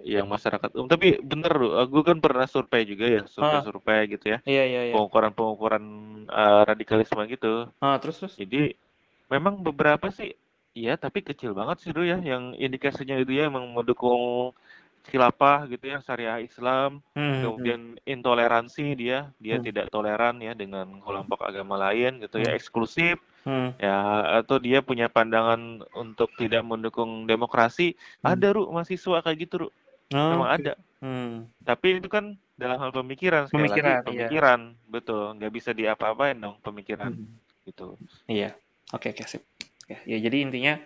yang masyarakat umum. Tapi bener loh, aku kan pernah survei juga ya, survei-survei gitu ya.
iya iya iya
Pengukuran-pengukuran eh, radikalisme gitu.
ah terus terus
Jadi memang beberapa sih iya tapi kecil banget sih dulu ya yang indikasinya itu ya emang mendukung khilafah gitu ya syariah Islam
Hmm,
kemudian intoleransi dia dia
Hmm.
tidak toleran ya dengan kelompok agama lain gitu ya
Hmm.
eksklusif
hmm.
ya atau dia punya pandangan untuk tidak mendukung demokrasi
Hmm.
ada ru mahasiswa kayak gitu ru
Oh,
memang
oke.
ada
Hmm.
tapi itu kan dalam hal pemikiran sekali
Pemikiran,
lagi
iya.
pemikiran betul nggak bisa diapa-apain dong pemikiran
Hmm.
gitu
Iya, oke oke sip. Oke, ya jadi intinya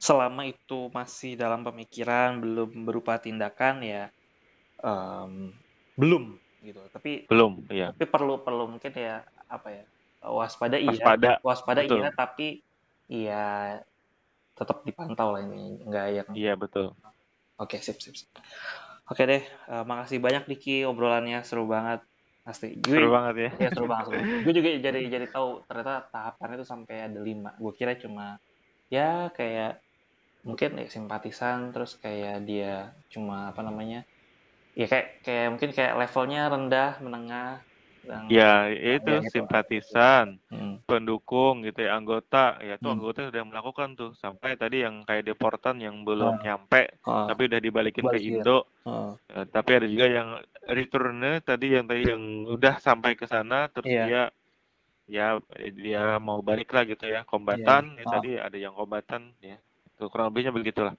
selama itu masih dalam pemikiran belum berupa tindakan ya em, belum gitu. Tapi
belum ya
tapi perlu perlu mungkin ya apa ya waspada iya,
Waspada,
waspada
betul.
iya tapi iya tetap dipantau lah ini nggak yang
iya betul
oke sip sip sip. Oke deh, eh, makasih banyak Diki obrolannya seru banget. Pasti. Gue,
seru banget ya
Ya seru banget. Gue juga jadi jadi tahu ternyata tahapannya itu sampai ada lima. Gue kira cuma ya kayak mungkin ya simpatisan terus kayak dia cuma apa namanya ya kayak kayak mungkin kayak levelnya rendah menengah
ya itu
Ya, gitu.
simpatisan
Hmm.
pendukung gitu ya anggota ya itu
Hmm.
anggota sudah melakukan tuh sampai tadi yang kayak deportan yang belum
Ah.
nyampe
Oh,
tapi udah dibalikin ke
Balikin.
Indo
oh,
Eh, tapi ada juga yang returnnya tadi yang tadi yang udah sampai ke sana terus
Iya.
dia ya dia mau balik lah gitu ya kombatan ya,
Ah.
tadi ada yang kombatan ya itu kurang lebihnya begitulah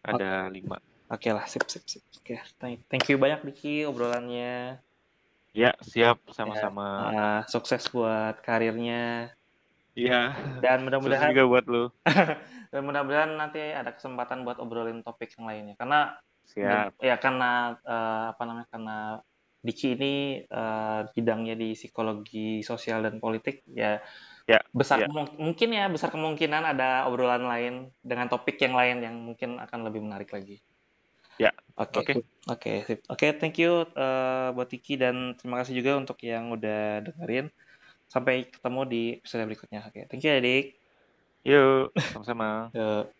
ada lima
oke lah sip sip sip. Oke, thank, thank you banyak Diki obrolannya.
Ya siap. Sama-sama.
Ah, sukses buat karirnya.
Iya.
Dan mudah-mudahan
juga buat lu.
Dan mudah-mudahan nanti ada kesempatan buat obrolin topik yang lainnya. Karena
siap.
ya karena eh, apa namanya karena Diki ini eh, bidangnya di psikologi sosial dan politik ya
Ya,
besar
ya.
mungkin ya besar kemungkinan ada obrolan lain dengan topik yang lain yang mungkin akan lebih menarik lagi.
Ya,
Oke.
oke.
sip. Oke. Oke, thank you eh, buat Diki dan terima kasih juga untuk yang udah dengerin. Sampai ketemu di episode berikutnya. Oke, thank you ya, Dik.
yuk sama-sama
Yuk.